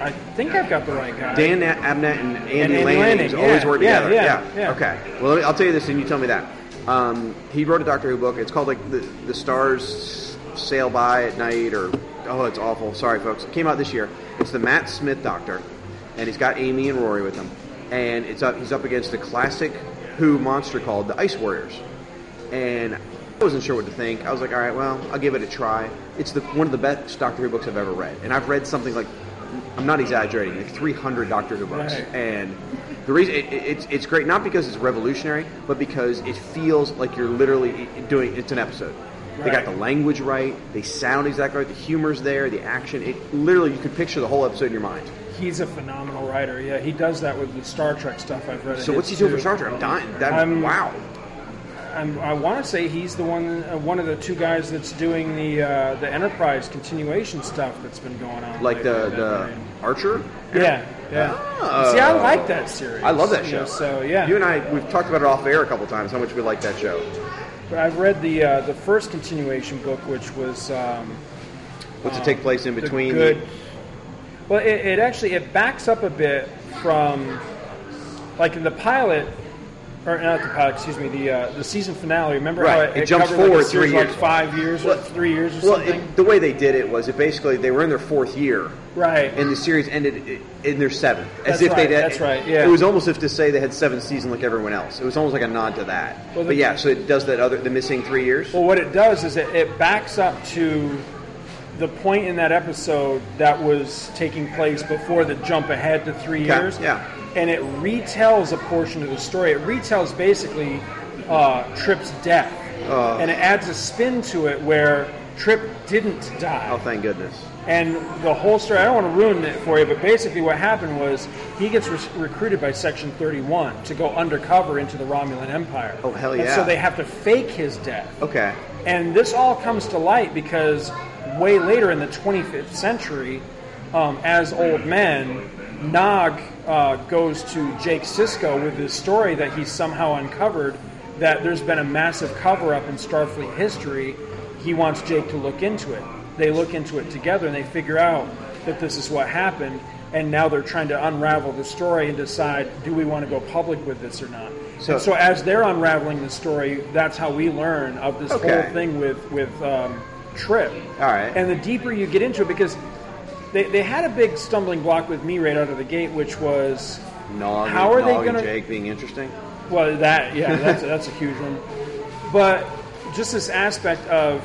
I think I've got the right guy. Dan Abnett and Andy, Andy Lanning, Lanning, always yeah, work yeah, together. yeah, yeah. Okay. Well, I'll tell you this, and you tell me that. Um, he wrote a Doctor Who book. It's called like the the stars sail by at night, or oh, it's awful. Sorry, folks. It came out this year. It's the Matt Smith Doctor, and he's got Amy and Rory with him, and it's up. He's up against the classic Who monster called the Ice Warriors, and. I wasn't sure what to think. I was like, all right, well, I'll give it a try. It's the one of the best Doctor Who books I've ever read, and I've read something like, I'm not exaggerating, like 300 Doctor Who books, Right. and the reason it, it- it's it's great not because it's revolutionary, but because it feels like you're literally doing it's an episode. They got the language right, they sound exactly right, the humor's there, the action. It literally you could picture the whole episode in your mind. He's a phenomenal writer. Yeah, he does that with the Star Trek stuff I've read. So what's he doing for. Star Trek? I'm dying. That, I'm- wow. I'm, I want to say he's the one, uh, one of the two guys that's doing the uh, the Enterprise continuation stuff that's been going on. Like the the Archer. yeah, yeah. Oh. See, I like that series. I love that You show. know, so yeah, You and I we've talked about it off air a couple times how much we like that show. But I've read the uh, the first continuation book, which was um, What's it take place in the between? good. Well, it, it actually it backs up a bit from, like in the pilot, or not the pilot. Excuse me, the uh, the season finale. Remember how Right, it, it jumps covered, like, forward series three like years. five years or three years or well, something. it, the way they did it was it basically they were in their fourth year, right. and the series ended in their seventh. As That's if right, they that's right, yeah. It was almost if to say they had seven seasons like everyone else. It was almost like a nod to that. Well, but yeah, so it does that other the missing three years. Well, what it does is it, it backs up to the point in that episode that was taking place before the jump ahead to three Okay, years. yeah. And it retells a portion of the story. It retells basically uh, Trip's death. Uh. and it adds a spin to it where Trip didn't die. oh, thank goodness. And the whole story, I don't want to ruin it for you, but basically what happened was he gets re- recruited by Section 31 to go undercover into the Romulan Empire. Oh, hell And yeah. so they have to fake his death. Okay. And this all comes to light because way later in the 25th century, um, as old men, Nog uh, goes to Jake Sisko with this story that he's somehow uncovered that there's been a massive cover up in Starfleet history. He wants Jake to look into it. They look into it together and they figure out that this is what happened. And now they're trying to unravel the story and decide do we want to go public with this or not. So- So, so as they're unraveling the story, that's how we learn of this Okay. whole thing with with um, Trip. All right. And the deeper you get into it, because they, they had a big stumbling block with me right out of the gate, which was Nog, How are they Nog and gonna- Jake being interesting? well that yeah that's that's a huge one, but just this aspect of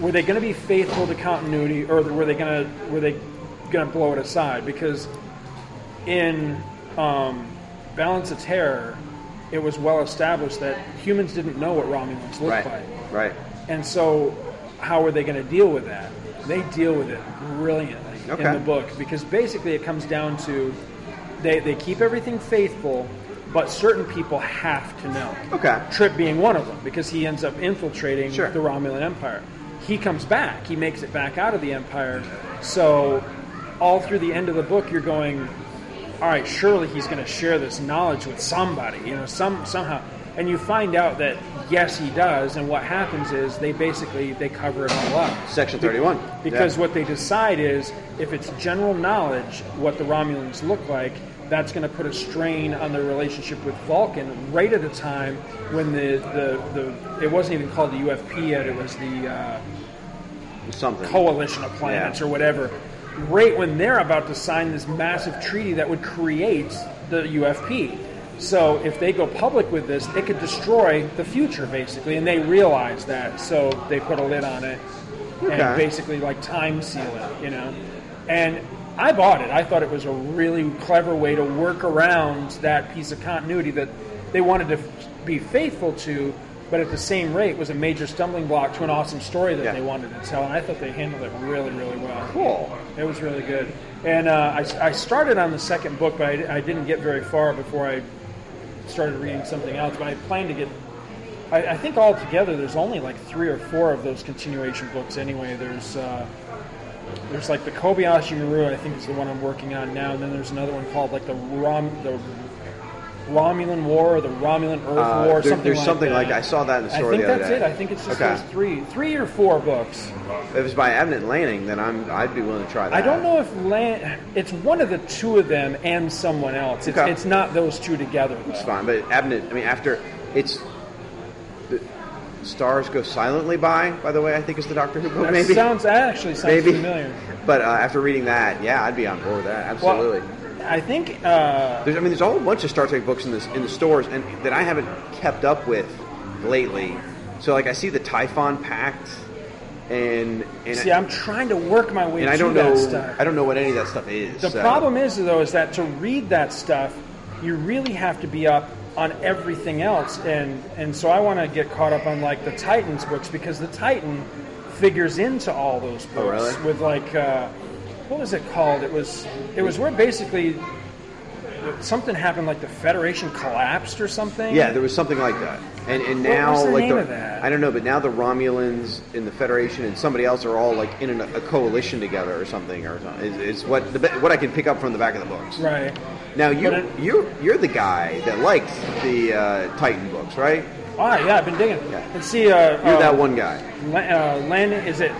were they going to be faithful to continuity or were they going to were they going to blow it aside because in um, Balance of Terror it was well established that humans didn't know what Romulans looked Right. like. Right. And so, how are they going to deal with that? They deal with it brilliantly Okay. in the book because basically it comes down to they, they keep everything faithful, but certain people have to know. Okay. Trip being one of them because he ends up infiltrating Sure. the Romulan Empire. He comes back, he makes it back out of the Empire. So, all through the end of the book, you're going, all right, surely he's going to share this knowledge with somebody, you know, some somehow. And you find out that yes, he does. And what happens is they basically they cover it all up Section 31. because Yeah. what they decide is if it's general knowledge what the Romulans look like, that's going to put a strain on their relationship with Vulcan right at a time when the the, the it wasn't even called the UFP yet; it was the uh, something. coalition of planets Yeah. or whatever. Right when they're about to sign this massive treaty that would create the UFP. So if they go public with this, it could destroy the future basically, and they realize that. So they put a lid on it Okay. and basically like time seal it, you know. And I bought it. I thought it was a really clever way to work around that piece of continuity that they wanted to be faithful to, but at the same rate was a major stumbling block to an awesome story that Yeah. they wanted to tell. And I thought they handled it really, really well. Cool. It was really good. And uh, I, I started on the second book, but I, I didn't get very far before I started reading something else. But I plan to get. I, I think altogether there's only like three or four of those continuation books anyway. There's uh, there's like the Kobayashi Maru, I think is the one I'm working on now, and then there's another one called like the Rom the Romulan War or the Romulan Earth Uh, War, there- something there's like something that. like I saw that in the I think that's day. it. I think it's just Okay. those three, three or four books. If it was by Abnett Lanning, then I'm I'd be willing to try that. I don't know if Lan- it's one of the two of them and someone else. It's, Okay. it's not those two together. It's fine, but Abnett. I mean, after it's the stars go silently by. By the way, I think is the Doctor Who book. That maybe sounds that actually sounds maybe. familiar. But uh, after reading that, yeah, I'd be on board with that. Well, Absolutely. I think uh, There's, I mean, there's a whole bunch of Star Trek books in this in the stores, and that I haven't kept up with lately. So, like, I see the Typhon Pact, and and, see, I'm trying to work my way and I through don't know that stuff. I don't know what any of that stuff is. The so- problem is, though, is that to read that stuff, you really have to be up on everything else, and and so I want to get caught up on like the Titans books because the Titan figures into all those books Oh, really? with like uh, what was it called? It was it was where basically something happened, like the Federation collapsed or something. Yeah, there was something like that, and and What now was the like name the, of that? I don't know, but now the Romulans in the Federation and somebody else are all like in an, a coalition together or something or something. It's, it's what the, what I can pick up from the back of the books. right. Now you it- you're you're the guy that likes the uh, Titan books, right? Ah, yeah, I've been digging. Yeah. And see, uh, You're uh, that one guy. Uh, Landon, is it?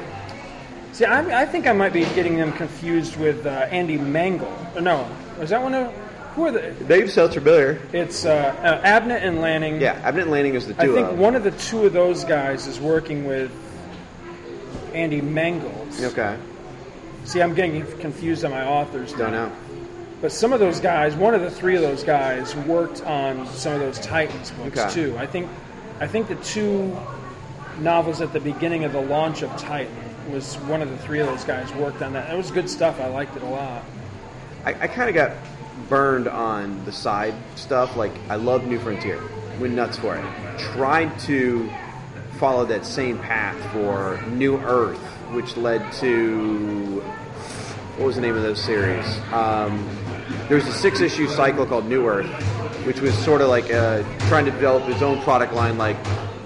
See, I, I think I might be getting them confused with uh, Andy Mangle. No, is that one of? Who are the? Dave sounds familiar. It's uh, uh, Abnett and Lanning. Yeah, Abnett and Lanning is the I think one of the two of those guys is working with Andy Mangels. Okay, See, I'm getting confused on my authors. don't know. But some of those guys, one of the three of those guys, worked on some of those Titans books Okay. too. I think, I think the two novels at the beginning of the launch of Titan was one of the three of those guys worked on that. It was good stuff. I liked it a lot. I, I kind of got burned on the side stuff. Like I love New Frontier, went nuts for it. Tried to follow that same path for New Earth, which led to what was the name of those series? Um, there was a six-issue cycle called New Earth, which was sort of like uh, trying to develop its own product line, like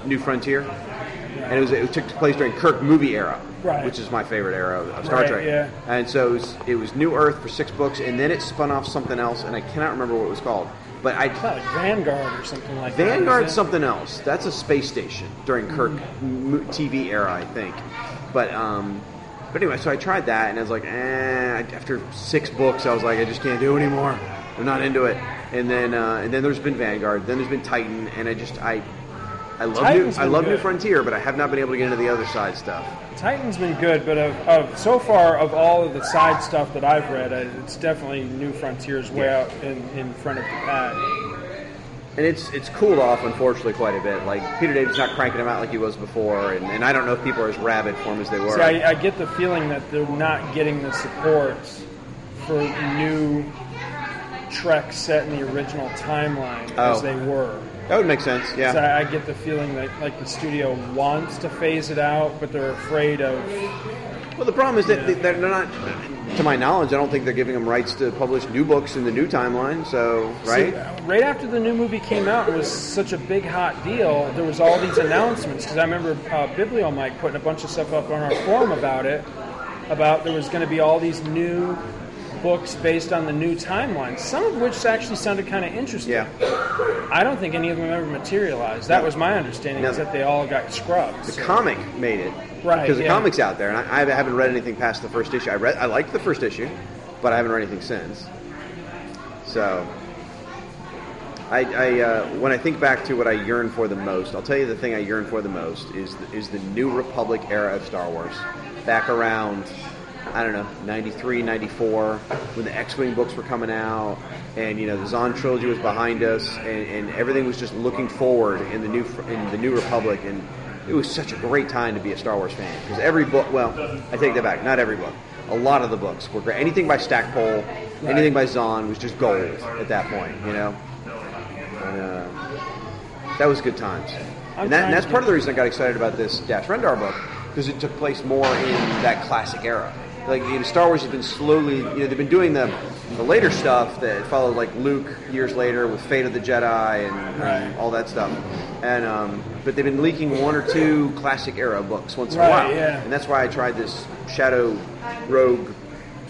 New Frontier, and it was it took place during Kirk movie era, Right. which is my favorite era of, Star Right, Trek. yeah. And so it was, it was New Earth for six books, and then it spun off something else, and I cannot remember what it was called. But I It's like Vanguard or something like that. Vanguard's is it? something else. That's a space station during Kirk m- TV era, I think. But um, but anyway, so I tried that, and I was like, eh. After six books, I was like, I just can't do anymore. I'm not into it. And then uh, and then there's been Vanguard. Then there's been Titan, and I just I. I love Titan's new, I love New. Frontier, but I have not been able to get into the other side stuff. Titan's been good, but of, of so far of all of the side stuff that I've read, uh, it's definitely New Frontiers way Yeah. out in, in front of the pack. And it's it's cooled off, unfortunately, quite a bit. Like Peter David's not cranking him out like he was before, and, and I don't know if people are as rabid for him as they were. See, I, I get the feeling that they're not getting the support for new Trek set in the original timeline Oh. as they were. That would make sense. Yeah. I, I get the feeling that like the studio wants to phase it out, but they're afraid of. Well, the problem is that Yeah. they- they're not. To my knowledge, I don't think they're giving them rights to publish new books in the new timeline. So, right? See, right after the new movie came out, it was such a big hot deal. There was all these announcements because I remember uh, Biblio Mike putting a bunch of stuff up on our forum about it. About there was going to be all these new books based on the new timeline, some of which actually sounded kind of interesting. Yeah. I don't think any of them ever materialized. That was my understanding, is that they all got scrubbed. The comic made it. Right, Because the yeah. comic's out there, and I, I haven't read anything past the first issue. I read, I liked the first issue, but I haven't read anything since. So, I, I uh, when I think back to what I yearn for the most, I'll tell you the thing I yearn for the most is the, is the New Republic era of Star Wars, back around. I don't know, 93, 94, when the X-Wing books were coming out, and you know the Zahn trilogy was behind us, and, and everything was just looking forward in the new in the New Republic, and it was such a great time to be a Star Wars fan because every book. Well, I take that back. Not every book. A lot of the books were great. Anything by Stackpole, anything by Zahn was just gold at that point. You know, and, uh, that was good times. And, that, and that's part of the reason I got excited about this Dash Rendar book because it took place more in that classic era. Like you know, Star Wars has been slowly, you know, they've been doing the the later stuff that followed like Luke years later with Fate of the Jedi and, Right. all that stuff. And um, but they've been leaking one or two classic era books once in a while, yeah. and that's why I tried this Shadow Rogue,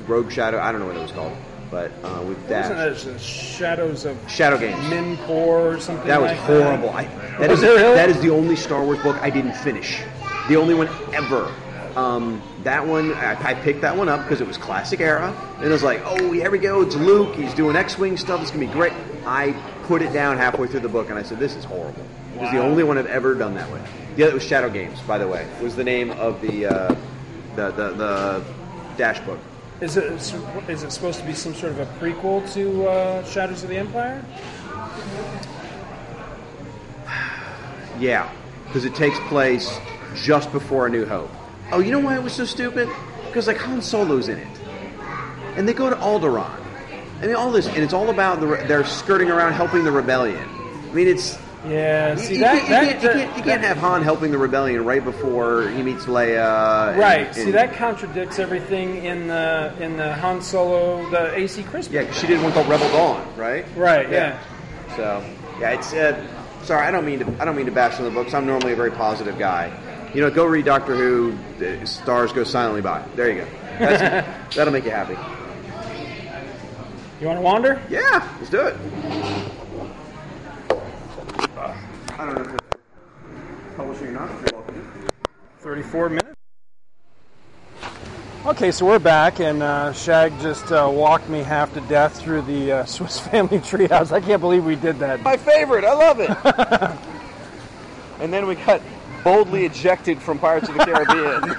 Rogue Shadow. I don't know what it was called, but uh, with it the Shadows of Shadow Games. Minpor or something That was like horrible. I, that is that is the only Star Wars book I didn't finish. The only one ever. Um, that one I, I picked that one up because it was classic era, and it was like, oh, here we go. It's Luke. He's doing X-wing stuff. It's gonna be great. I put it down halfway through the book, and I said, this is horrible. It was the only one I've ever done that way. The other was Shadow Games, by the way, was the name of the uh, the, the the Dash book. Is it is it supposed to be some sort of a prequel to uh, Shadows of the Empire? Yeah, because it takes place just before A New Hope. Oh, you know why it was so stupid? Because like Han Solo's in it, and they go to Alderaan. I mean, all this, and it's all about the re- they're skirting around helping the rebellion. I mean, it's Yeah. you, See you that, can't, that, you, can't, you, that- can't, you can't have Han helping the rebellion right before he meets Leia. and- Right. See and- that contradicts everything in the in the Han Solo the AC Crispin. Yeah, 'cause she did one called Rebel Dawn, right? Right. Yeah. So yeah, it's. Uh, sorry, I don't mean to. I don't mean to bash on the books. I'm normally a very positive guy. You know, go read Doctor Who. The stars go silently by. There you go. That's, that'll make you happy. You want to wander? Yeah, let's do it. I don't know if it's publishing or not. You're welcome. 34 minutes. Okay, so we're back, and uh, Shag just uh, walked me half to death through the uh, Swiss Family Treehouse. I can't believe we did that. My favorite. I love it. and then we got boldly ejected from Pirates of the Caribbean.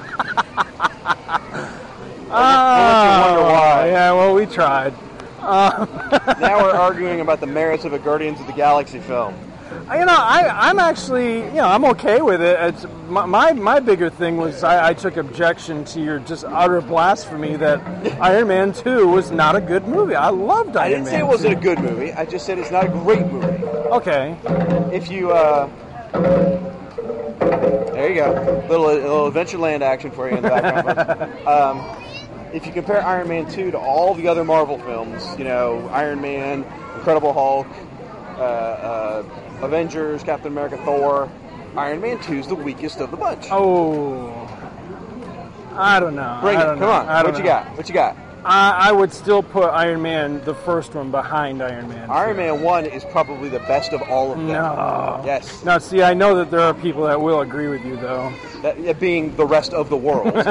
Wonder why. Yeah, well, we tried. now we're arguing about the merits of a Guardians of the Galaxy film. You know, I, I'm actually, you know, I'm okay with it. It's my my, bigger thing was I, I took objection to your just utter blasphemy that Iron Man Two was not a good movie. I loved Iron Man I didn't Man. say it wasn't a good movie. I just said it's not a great movie. Okay. If you, uh, there you go, little, little Adventureland action for you in the background. um, if you compare Iron Man 2 to all the other Marvel films, you know, Iron Man, Incredible Hulk, uh, uh, Avengers, Captain America, Thor, Iron Man 2 is the weakest of the bunch. Oh, I don't know. Bring I it, come know. on. What you got? What you got? I, I would still put Iron Man, the first one, behind Iron Man. 2. Iron Man 1 is probably the best of all of them. No. Yes. Now, see, I know that there are people that will agree with you, though. that, that being the rest of the world.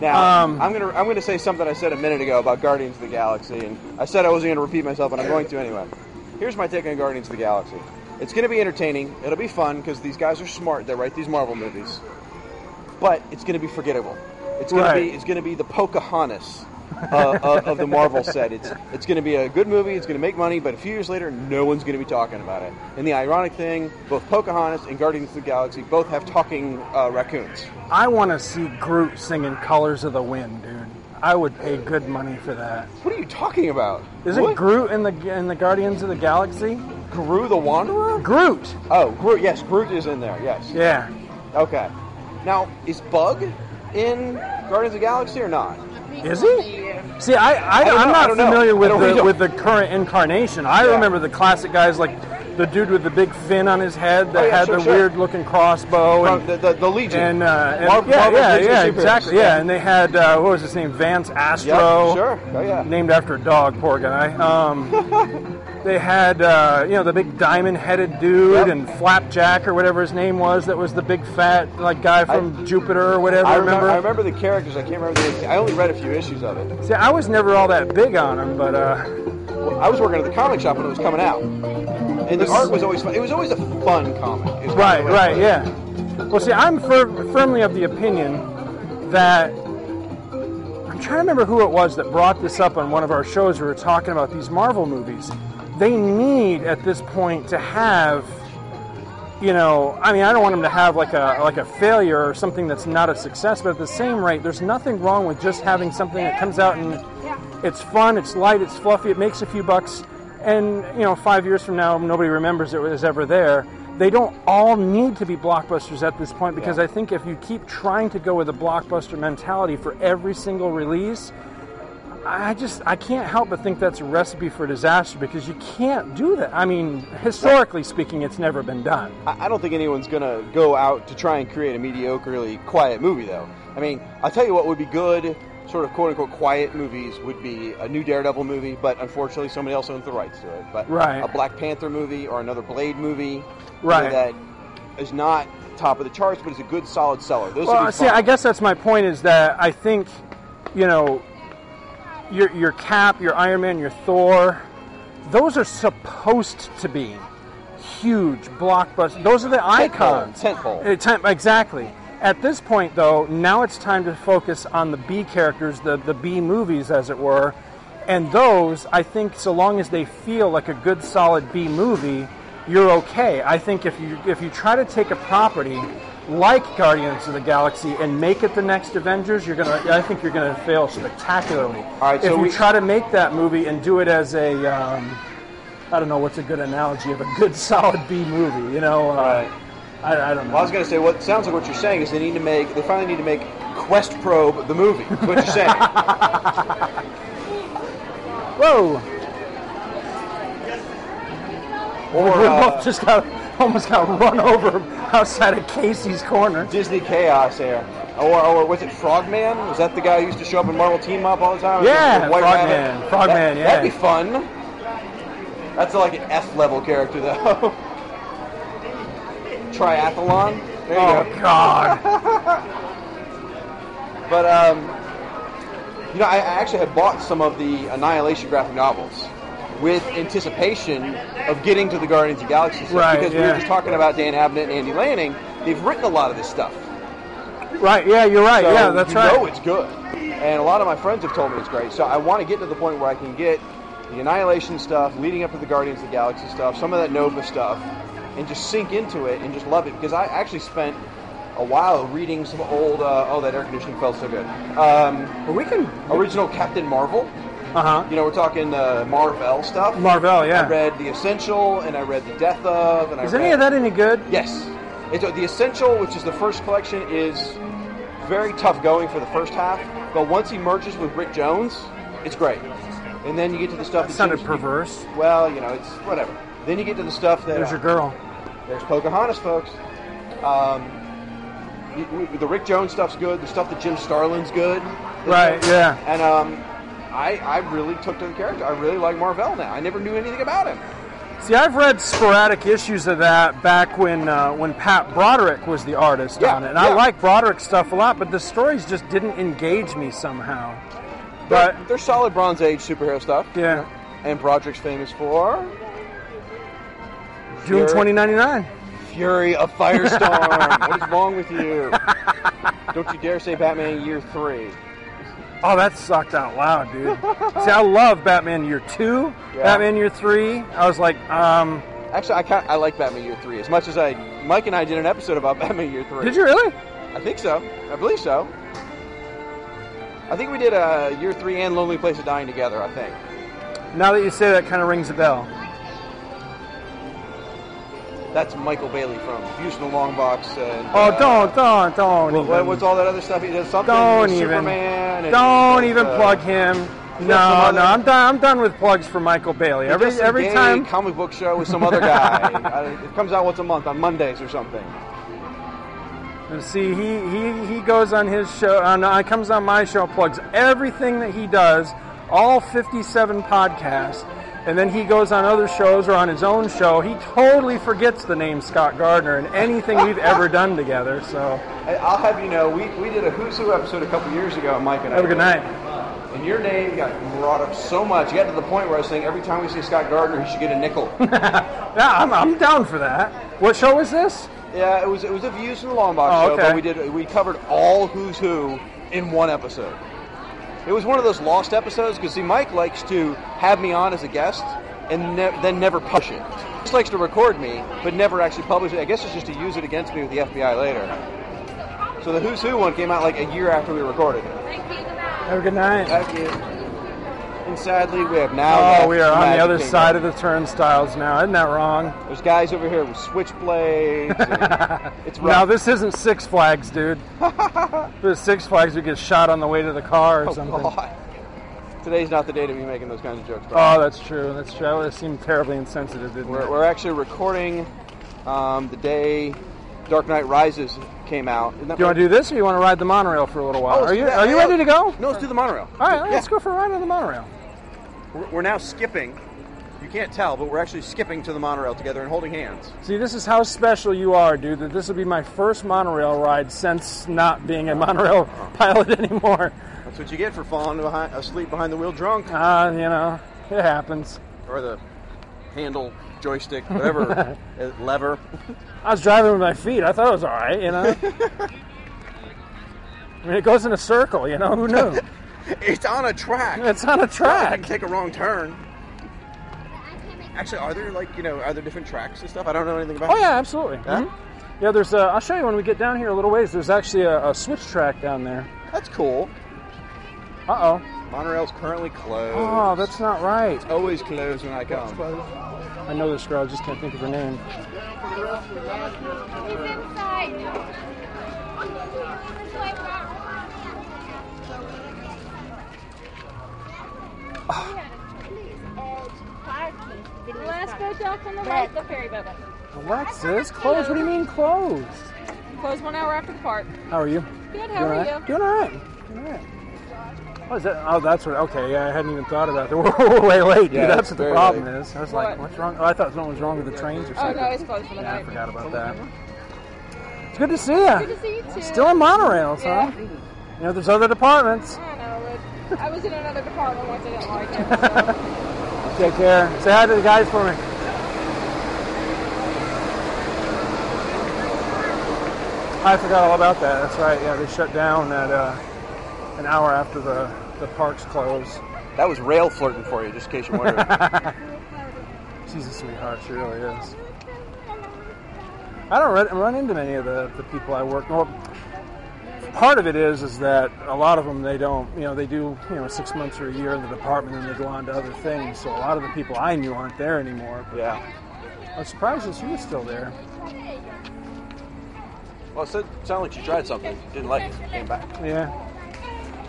now, Um, I'm gonna I'm gonna say something I said a minute ago about Guardians of the Galaxy, and I said I wasn't gonna repeat myself, and I'm going to anyway. Here's my take on Guardians of the Galaxy. It's gonna be entertaining. It'll be fun because these guys are smart. They write these Marvel movies, but it's gonna be forgettable. It's gonna Right. be it's gonna be the Pocahontas. uh, of, of the Marvel set, it's it's going to be a good movie. It's going to make money, but a few years later, no one's going to be talking about it. And the ironic thing, both Pocahontas and Guardians of the Galaxy both have talking uh, raccoons. I want to see Groot singing "Colors of the Wind," dude. I would pay good money for that. What are you talking about? Isn't what? Groot in the in the Guardians of the Galaxy? Gru the Wanderer? Groot. Oh, Groot. Yes, Groot is in there. Yes. Yeah. Okay. Now, is Bug in Guardians of the Galaxy or not? Is he? See, I, I, I'm know. Not don't know. familiar with the with the current incarnation. I Yeah. remember the classic guys like the dude with the big fin on his head that Oh, yeah, had sure, the sure. weird looking crossbow and. the, the, the Legion. and, uh, and Mar- yeah, Marvel's yeah, Legion yeah, exactly, yeah. And they had uh, what was his name, Vance Yep, Astro, sure. Oh, yeah. named after a dog. Poor guy. Um, they had uh, you know the big diamond-headed dude Yep. and Flapjack or whatever his name was. That was the big fat like guy from Jupiter or whatever. I remember. remember, I remember the characters. I can't remember the. I only read a few issues of it. See, I was never all that big on him, but uh, I was working at the comic shop when it was coming out, and the art was always fun. It was always a fun comic. It was right, right, fun. yeah. Well, see, I'm fir- firmly of the opinion that I'm trying to remember who it was that brought this up on one of our shows. We were talking about these Marvel movies. They need at this point to have, you know, I mean, I don't want them to have like a like a failure or something that's not a success, but at the same rate, there's nothing wrong with just having something that comes out and it's fun, it's light, it's fluffy, it makes a few bucks, and you know, five years from now, nobody remembers it was ever there. They don't all need to be blockbusters at this point because Yeah. I think if you keep trying to go with a blockbuster mentality for every single release, I just I can't help but think that's a recipe for disaster because you can't do that. I mean, historically speaking, it's never been done. I I don't think anyone's gonna go out to try and create a mediocrely quiet movie, though. I mean, I'll tell you what would be good, sort of quote unquote quiet movies would be a new Daredevil movie, but unfortunately somebody else owns the rights to it. But Right. a Black Panther movie or another Blade movie, Right. that is not top of the charts, but is a good solid seller. Those Well, see. I guess that's my point is that I think, you know, your your Cap, your Iron Man, your Thor, those are supposed to be huge blockbusters. Those are the icons. Tentpole. Uh, tent- exactly. At this point, though, now it's time to focus on the B characters, the the B movies, as it were, and those I think, so long as they feel like a good, solid B movie, you're okay. I think if you if you try to take a property like Guardians of the Galaxy and make it the next Avengers, you're gonna. I think you're gonna fail spectacularly. right, if so you we- try to make that movie and do it as a, um, I don't know what's a good analogy of a good, solid B movie. You know, uh, Right. I, I don't know. Well, I was going to say, what sounds like what you're saying is they need to make, they finally need to make Quest Probe the movie. That's what you're saying. Whoa! or we uh, both just got almost got run over outside of Casey's corner. Disney Chaos there. Or, or was it Frogman? Was that the guy who used to show up in Marvel Team Up all the time? Yeah, The Frogman. Rabbit? Frogman, That- yeah. That'd be fun. That's like an F level character, though. Triathlon. There you Oh go. God! But um, you know, I, I actually had bought some of the Annihilation graphic novels with anticipation of getting to the Guardians of the Galaxy stuff Right, because we were just talking about Dan Abnett and Andy Lanning. They've written a lot of this stuff. right? Yeah, you're right. So yeah, that's you right. know it's good. And a lot of my friends have told me it's great. So I want to get to the point where I can get the Annihilation stuff, leading up to the Guardians of the Galaxy stuff, some of that Nova stuff, and just sink into it and just love it. Because I actually spent a while reading some old. Uh, oh, that air conditioning felt so good. Um, But we can. original Captain Marvel. Uh huh. You know, we're talking uh, Marvel stuff. Marvel, yeah. I read The Essential, and I read The Death of, and I Is read, any of that any good? Yes. It's, uh, the Essential, which is the first collection, is very tough going for the first half, but once he merges with Rick Jones, it's great. And then you get to the stuff that Sounded seems- perverse. Well, you know, it's whatever. Then you get to the stuff that There's your girl. there's Pocahontas, folks. Um, the Rick Jones stuff's good. The stuff that Jim Starlin's good. Right, yeah. And um, I, I really took to the character. I really like Marvel now. I never knew anything about him. See, I've read sporadic issues of that back when uh, when Pat Broderick was the artist Yeah, on it, and I like Broderick stuff a lot, but the stories just didn't engage me somehow. They're, But they're solid Bronze Age superhero stuff. yeah, And Broderick's famous for Doom 2099. Fury of Firestorm. what is wrong with you? Don't you dare say Batman Year Three. Oh, that sucked out loud, dude. See, I love Batman Year Two, Yeah. Batman Year Three. I was like, um, Actually, I kind I like Batman Year Three as much as I. Mike and I did an episode about Batman Year Three. did you really? I think so. I believe so. I think we did a year three and Lonely Place of Dying together. I think. Now that you say that, kind of rings a bell. That's Michael Bailey from Views the Long Box. And, Oh, uh, don't, don't, don't. What, even. what's all that other stuff he does? Something Don't even. Superman. and Don't even uh, plug him. No, no, I'm done. I'm done with plugs for Michael Bailey. he Every every time. comic book show with some other guy. It comes out once a month on Mondays or something. See, he, he, he goes on his show, on, uh, comes on my show, plugs everything that he does, all 57 podcasts, and then he goes on other shows or on his own show. He totally forgets the name Scott Gardner and anything we've ever done together. So, I'll have you know, we, we did a Who's Who episode a couple years ago, Mike and I. have a good night. And your name got brought up so much. You got to the point where I was saying every time we see Scott Gardner, he should get a nickel. Yeah, I'm, I'm down for that. What show is this? yeah, it was it was a Views from the Long Box Oh, show, okay. but we did we covered all Who's Who in one episode. It was one of those lost episodes because see, Mike likes to have me on as a guest and ne- then never publish it. He just likes to record me, but never actually publish it. I guess it's just to use it against me with the FBI later. So the Who's Who one came out like a year after we recorded it. Have a good night. Thank you. And sadly, we have now. Oh, we are on the other Kingdom. side of the turnstiles now. Isn't that wrong? There's guys over here with switchblades. it's rough. Now, this isn't Six Flags, dude. if it Six Flags, we get shot on the way to the car or Oh, something. God. Today's not the day to be making those kinds of jokes. Oh, that's true. That's true. That would have seemed terribly insensitive, didn't we're, it? we're actually recording um, the day Dark Knight Rises came out. Do you want to do this, or you want to ride the monorail for a little while? Oh, are you Are you ready to go? No, let's do the monorail. All right, let's go for a ride on the monorail. We're, now skipping. You can't tell, but we're actually skipping to the monorail together and holding hands. See, this is how special you are, dude. That this will be my first monorail ride since not being a monorail pilot anymore. That's what you get for falling behind, asleep behind the wheel drunk, Ah, you know, it happens. or the handle, joystick, whatever, uh, lever. I was driving with my feet. I thought it was all right, you know. I mean, it goes in a circle, you know. Who knew? It's on a track. It's on a I can track. take a wrong turn. Actually, are there like you know, are there different tracks and stuff? I don't know anything about. Oh yeah, absolutely. Yeah? Mhm. Yeah, there's. A, I'll show you when we get down here a little ways. There's actually a, a switch track down there. that's cool. Uh oh. Monorail's currently closed. Oh, that's not right. always closed when I come. I know this girl. I just can't think of her name. He's inside. The last boat dock on the right, the ferry boat. Alexis, closed. What do you mean closed? Closed one hour after the park. How are you? Good, how all are right? you? Doing all right. Doing all right. Oh, is that? Oh, that's what. Okay, yeah, I hadn't even thought about that. We're way late, dude. Yeah, that's what the problem late. is. I was like, What? what's wrong? Oh, I thought something was wrong with the trains or something. Oh, no, it's closed for the yeah, I forgot about that. It's good to see you. Good to see you too. Still in monorails, Yeah. huh? You know, there's other departments. Oh, I know, but I was in another department once I didn't like it. So. Take care. Say hi to the guys for me. I forgot all about that. That's right. Yeah, they shut down at uh, an hour after the, the parks close. That was rail flirting for you, just in case you're wondering. She's a sweetheart. She really is. I don't run, run into many of the, the people I work. Well, part of it is is that a lot of them they don't. You know, they do you know six months or a year in the department and they go on to other things. So a lot of the people I knew aren't there anymore. yeah. I was surprised that she was still there. Well, it said, sounded like she tried something, didn't like it, came back. Yeah.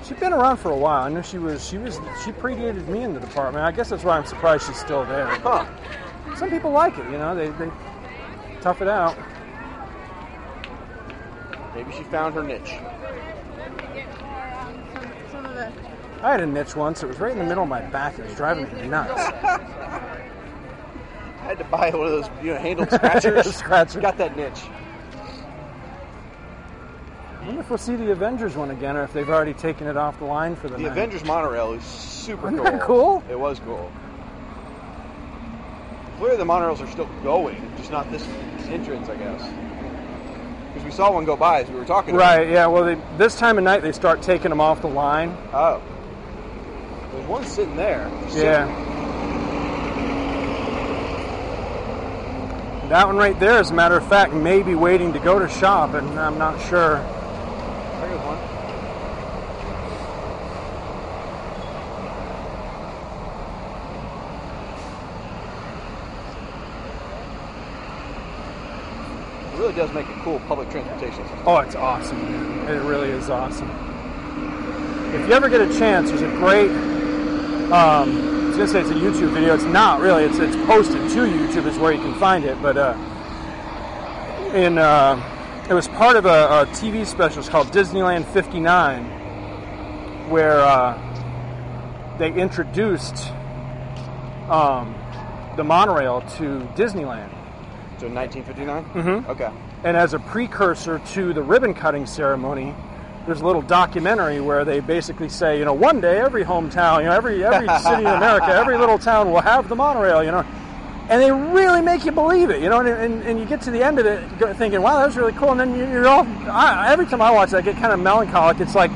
She'd been around for a while. I know she was she was she predated me in the department. I guess that's why I'm surprised she's still there. Huh. Some people like it, you know, they, they tough it out. Maybe she found her niche. I had a niche once. It was right in the middle of my back. It was driving me nuts. I had to buy one of those, you know, handled scratchers. Scratcher. Got that niche. I wonder if we'll see the Avengers one again, or if they've already taken it off the line for the, The night. Avengers monorail is super Wasn't cool. cool? It was cool. Clearly, the monorails are still going, just not this entrance, I guess. We saw one go by as we were talking. about Right. Yeah. Well, they, this time of night they start taking them off the line. Oh. There's one sitting there. Just Yeah. That one right there, as a matter of fact, may be waiting to go to shop, and I'm not sure. sitting- There goes one. Really does make a cool public transportation system. Oh, it's awesome. It really is awesome. If you ever get a chance, there's a great. Um, I was gonna say it's a YouTube video. It's not really. It's it's posted to YouTube. Is where you can find it. But uh, in uh, it was part of a, a TV special. It's called Disneyland '59, where uh, they introduced um, the monorail to Disneyland. So 1959. Mhm. Okay. And as a precursor to the ribbon cutting ceremony, there's a little documentary where they basically say, you know, one day every hometown, you know, every every city in America, every little town will have the monorail, you know. And they really make you believe it, you know, and, and, and you get to the end of it thinking, wow, that was really cool. And then you- you're all, I, every time I watch it, I get kind of melancholic. It's like,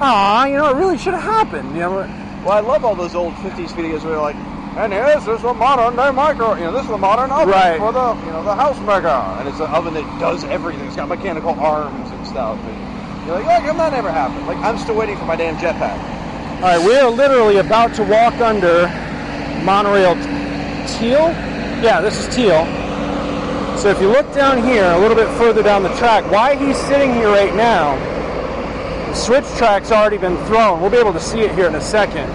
ah, you know, it really should have happened, you know. Well, I love all those old 50s videos where they're like, and this is a modern day micro, you know, this is a modern oven Right. for the, you know, the house maker. And it's an oven that does everything. It's got mechanical arms and stuff. And you're like, oh, come that never happened. Like, I'm still waiting for my damn jetpack. All right, we are literally about to walk under monorail Teal. Yeah, this is Teal. So if you look down here, a little bit further down the track, why he's sitting here right now, the switch track's already been thrown. We'll be able to see it here in a second.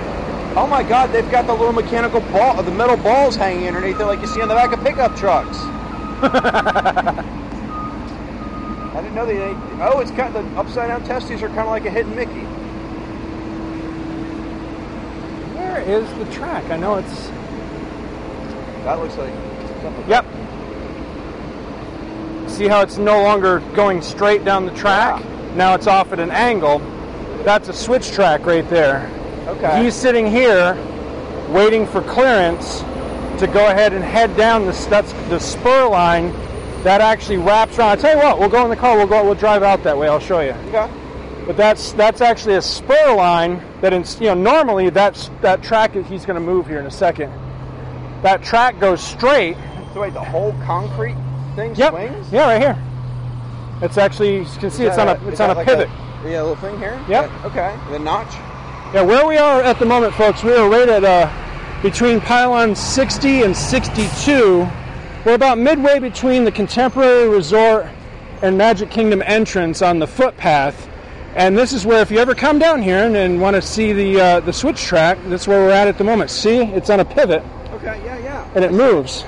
Oh my god, they've got the little mechanical ball, the metal balls hanging underneath there like you see on the back of pickup trucks. I didn't know they. Oh, it's kind of the upside down testes are kind of like a hidden Mickey. Where is the track? I know it's. That looks like something. Yep. See how it's no longer going straight down the track? Now it's off at an angle. That's a switch track right there. Okay. He's sitting here waiting for clearance to go ahead and head down the that's the spur line that actually wraps around. I tell you what, we'll go in the car. We'll go. We'll drive out that way. I'll show you. okay. But that's that's actually a spur line that in, you know normally that's that track he's going to move here in a second. That track goes straight. So wait, the whole concrete thing Yep. swings? Yeah, right here. It's actually you can see it's on a is it's on a like pivot. yeah, little thing here. Yep. Yeah, Okay. The notch. Yeah, where we are at the moment, folks, we are right at uh, between pylon 60 and 62. We're about midway between the Contemporary Resort and Magic Kingdom entrance on the footpath. And this is where, if you ever come down here and, and want to see the uh, the switch track, that's where we're at at the moment. See, it's on a pivot Okay. Yeah. Yeah. and it moves.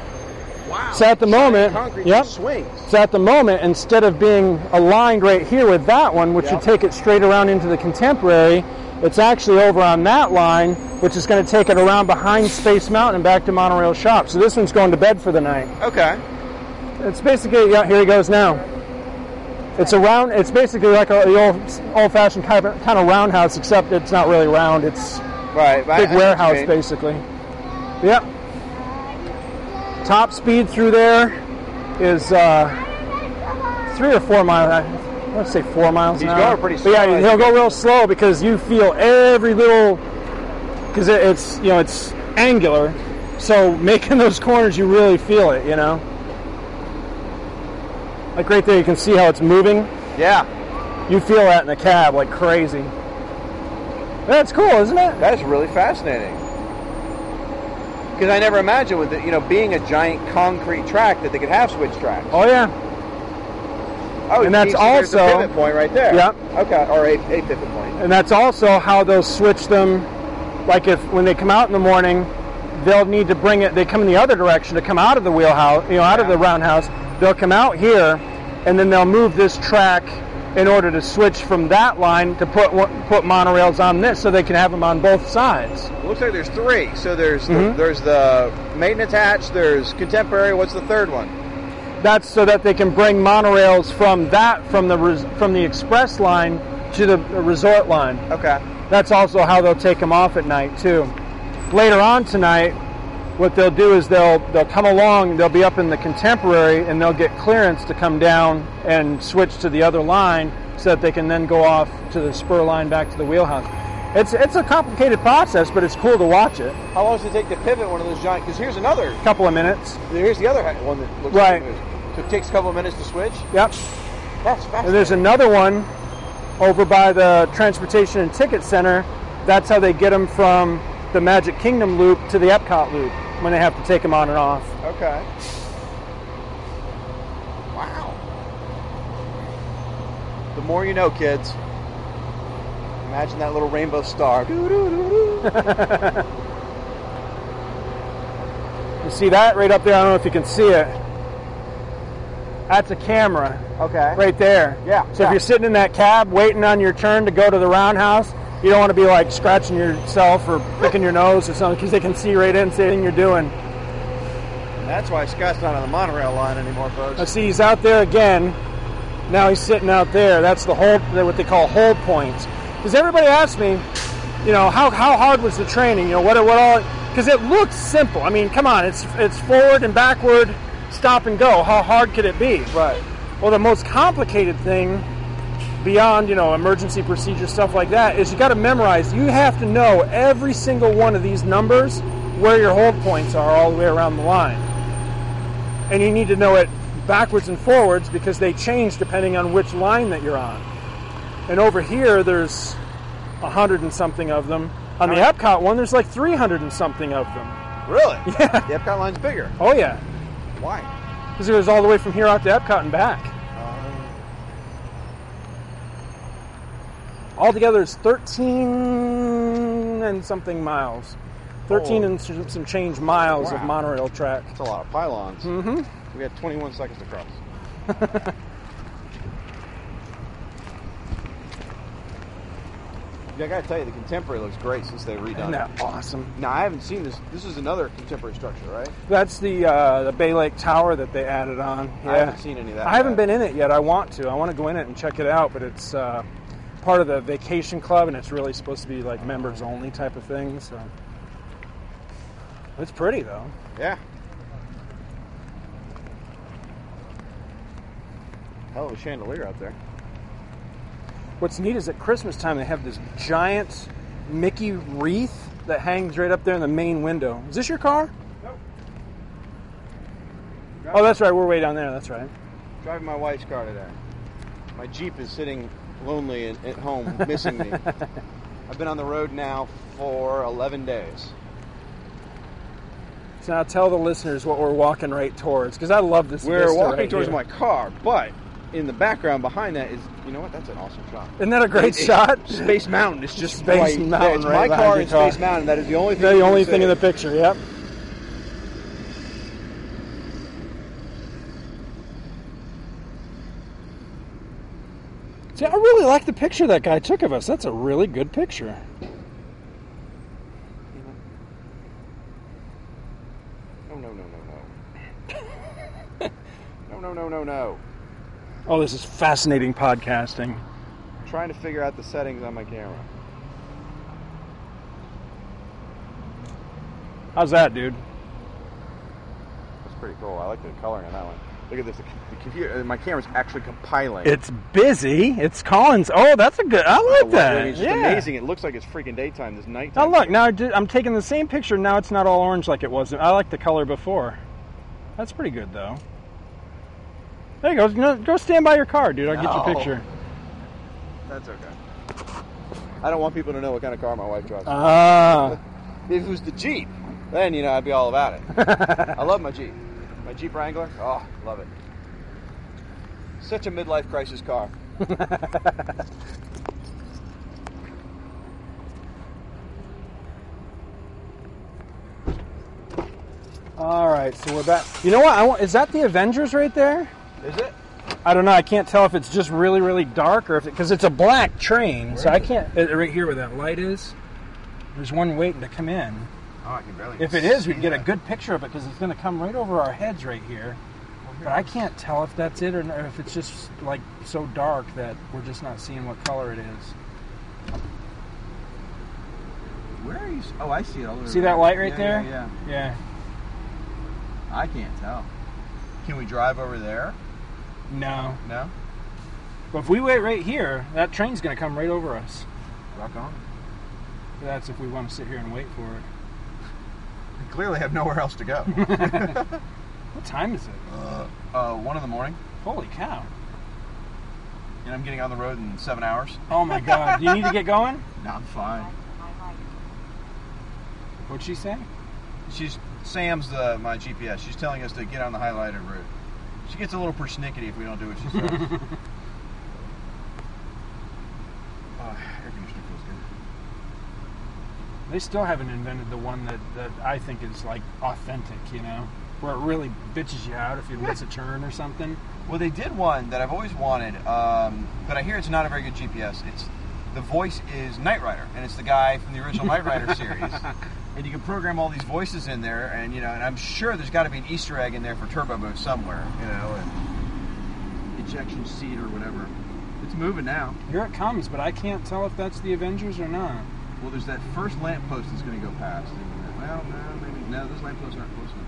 Wow. So at the moment, concrete yep. swings. So at the moment, instead of being aligned right here with that one, which Yeah. would take it straight around into the contemporary, it's actually over on that line, which is going to take it around behind Space Mountain and back to Monorail Shop. So this one's going to bed for the night. Okay. It's basically, yeah, here he goes now. It's a round. It's basically like a, the old, old-fashioned kind of, kind of roundhouse, except it's not really round. It's Right. I- I big see warehouse, basically. Yep. Top speed through there is uh, three or four miles. Let's say four miles. He's an hour. going pretty But yeah, slow, he'll go real slow because you feel every little because it, it's you know it's angular. So making those corners, you really feel it. You know, like right there, you can see how it's moving. Yeah. You feel that in the cab like crazy. That's cool, isn't it? That is really fascinating. Because I never imagined with it, you know, being a giant concrete track that they could have switch tracks. Oh yeah. Oh, And that's geez, so there's a also- pivot point right there. Yep. Okay, or a, a pivot point. and that's also how they'll switch them. Like if when they come out in the morning, they'll need to bring it. They come in the other direction to come out of the wheelhouse, you know, out of the roundhouse. They'll come out here, and then they'll move this track in order to switch from that line to put put monorails on this, so they can have them on both sides. It looks like there's three. So there's the, Mhm. there's the maintenance hatch. There's contemporary. What's the third one? That's so that they can bring monorails from that from the res, from the express line to the resort line. Okay. That's also how they'll take them off at night too. Later on tonight, what they'll do is they'll they'll come along. They'll be up in the contemporary, and they'll get clearance to come down and switch to the other line, so that they can then go off to the spur line back to the wheelhouse. It's it's a complicated process, but it's cool to watch it. How long does it take to pivot one of those giant? Because here's another. Couple of minutes. Here's the other one that looks Right. like it. So it takes a couple of minutes to switch. Yep. That's And there's another one over by the Transportation and Ticket Center. That's how they get them from the Magic Kingdom loop to the Epcot loop when they have to take them on and off. Okay. Wow. The more you know, kids. Imagine that little rainbow star. You see that right up there? I don't know if you can see it. That's a camera Okay. right there. Yeah, So yeah. if you're sitting in that cab waiting on your turn to go to the roundhouse, you don't want to be like scratching yourself or picking your nose or something because they can see right into anything you're doing. That's why Scott's not on the monorail line anymore, folks. I see, he's out there again. Now he's sitting out there. That's the hold, what they call hold points. Because everybody asks me, you know, how, how hard was the training? You know, what what all? Because it looks simple. I mean, come on, it's it's forward and backward, stop and go. How hard could it be? right. Well, the most complicated thing, beyond you know emergency procedure stuff like that, is you got to memorize. You have to know every single one of these numbers where your hold points are all the way around the line, and you need to know it backwards and forwards because they change depending on which line that you're on. And over here, there's a hundred and something of them. On the Epcot one, there's like 300 and something of them. Really? Yeah. The Epcot line's bigger. Oh yeah, Why? because it goes all the way from here out to Epcot and back. Altogether, it's 13 and something miles. 13 Oh. and some change miles of monorail track. That's a lot of pylons. Mm-hmm. We have 21 seconds to cross. I gotta tell you, the contemporary looks great since they redone Isn't it. awesome? Now I haven't seen this. This is another contemporary structure, right? That's the uh, the Bay Lake Tower that they added on. Yeah. I haven't seen any of that. I haven't been in it yet. I want to. I want to go in it and check it out, but it's uh, part of the vacation club, and it's really supposed to be like members only type of thing. So it's pretty though. Yeah. Hell of a chandelier out there. What's neat is at Christmas time they have this giant Mickey wreath that hangs right up there in the main window. Is this your car? Oh, that's right. We're way down there. That's right. Driving my wife's car today. My Jeep is sitting lonely at, at home, missing me. I've been on the road now for 11 days. So now tell the listeners what we're walking right towards because I love this. We're walking right towards here. my car, but in the background behind that is, you know what? That's an awesome shot. Isn't that a great It- shot? Space Mountain. It's just Space right. Mountain it's right my car car. Space Mountain. That is the only thing. the only thing in the picture. Yep. See, I really like the picture that guy took of us. That's a really good picture. No, no, no, no, no. no, no, no, no, no. Oh, this is fascinating podcasting. I'm trying to figure out the settings on my camera. How's that, dude? That's pretty cool. I like the coloring on that one. Look at this. The, computer. Uh, my camera's actually compiling. It's busy. It's Collins. Oh, that's a good. I like light that. just yeah. amazing. It looks like it's freaking daytime. This nighttime. Now look, now I'm taking the same picture. Now it's not all orange like it was. I like the color before. That's pretty good, though. There you go. No, Go stand by your car, dude. I'll get No. your picture. That's okay. I don't want people to know what kind of car my wife drives. Ah, if it was the Jeep, then you know I'd be all about it. I love my Jeep. My Jeep Wrangler. Oh, love it. Such a midlife crisis car. all right. So we're back. You know what? I want. Is that the Avengers right there? Is it? I don't know. I can't tell if it's just really, really dark or if it because it's a black train, so I can't. uh, Right here where that light is. There's one waiting to come in. Oh, I can barely. If it is, we can get a good picture of it because it's going to come right over our heads right here. But I can't tell if that's it or, n- or if it's just like so dark that we're just not seeing what color it is. Where are you? Oh, I see it all the See that light right Yeah, there? Yeah, Yeah. yeah. I can't tell. Can we drive over there? No. No. But if we wait right here, that train's going to come right over us. Rock on. That's if we want to sit here and wait for it. We clearly have nowhere else to go. What time is it? uh, one in the morning, Holy cow. and I'm getting on the road in seven hours. Oh my god. Do you need to get going? No, I'm fine. What'd she say? She's Sam's the my GPS. She's telling us to get on the highlighted route. She gets a little persnickety if we don't do what she says. Ah, air conditioner feels good. They still haven't invented the one that, that I think is like authentic, you know? Where it really bitches you out if you miss a turn or something. Well, they did one that I've always wanted, um, but I hear it's not a very good GPS. It's the voice is Knight Rider, and it's the guy from the original Knight Rider series. And you can program all these voices in there, and you know, and I'm sure there's got to be an Easter egg in there for Turbo Boost somewhere, you know, and ejection seat or whatever. It's moving now. Here it comes, but I can't tell if that's the Avengers or not. Well, there's that first lamppost that's going to go past. Uh, well, no, maybe no. Those lampposts aren't close enough.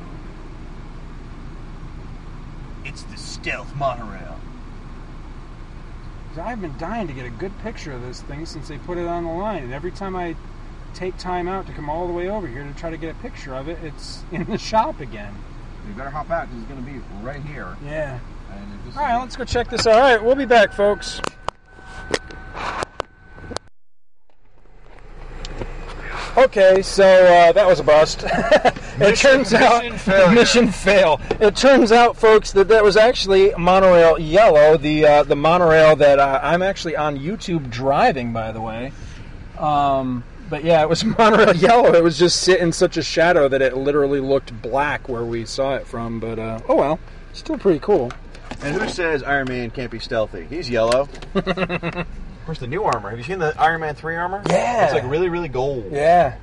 It's the stealth monorail. I've been dying to get a good picture of this thing since they put it on the line, and every time I take time out to come all the way over here to try to get a picture of it, it's in the shop again. You better hop out because it's going to be right here. Yeah. And All right, let's go check this out. All right, we'll be back, folks. Okay, so uh, that was a bust. it turns out mission mission fail. It turns out, folks, that that was actually monorail yellow, the uh, the monorail that uh, I'm actually on YouTube driving, by the way. Um, but yeah, it was monorail yellow. It was just sit in such a shadow that it literally looked black where we saw it from. But uh, oh well, still pretty cool. And who says Iron Man can't be stealthy? He's yellow. of course, the new armor. Have you seen the Iron Man 3 armor? Yeah. It's like really, really gold. Yeah,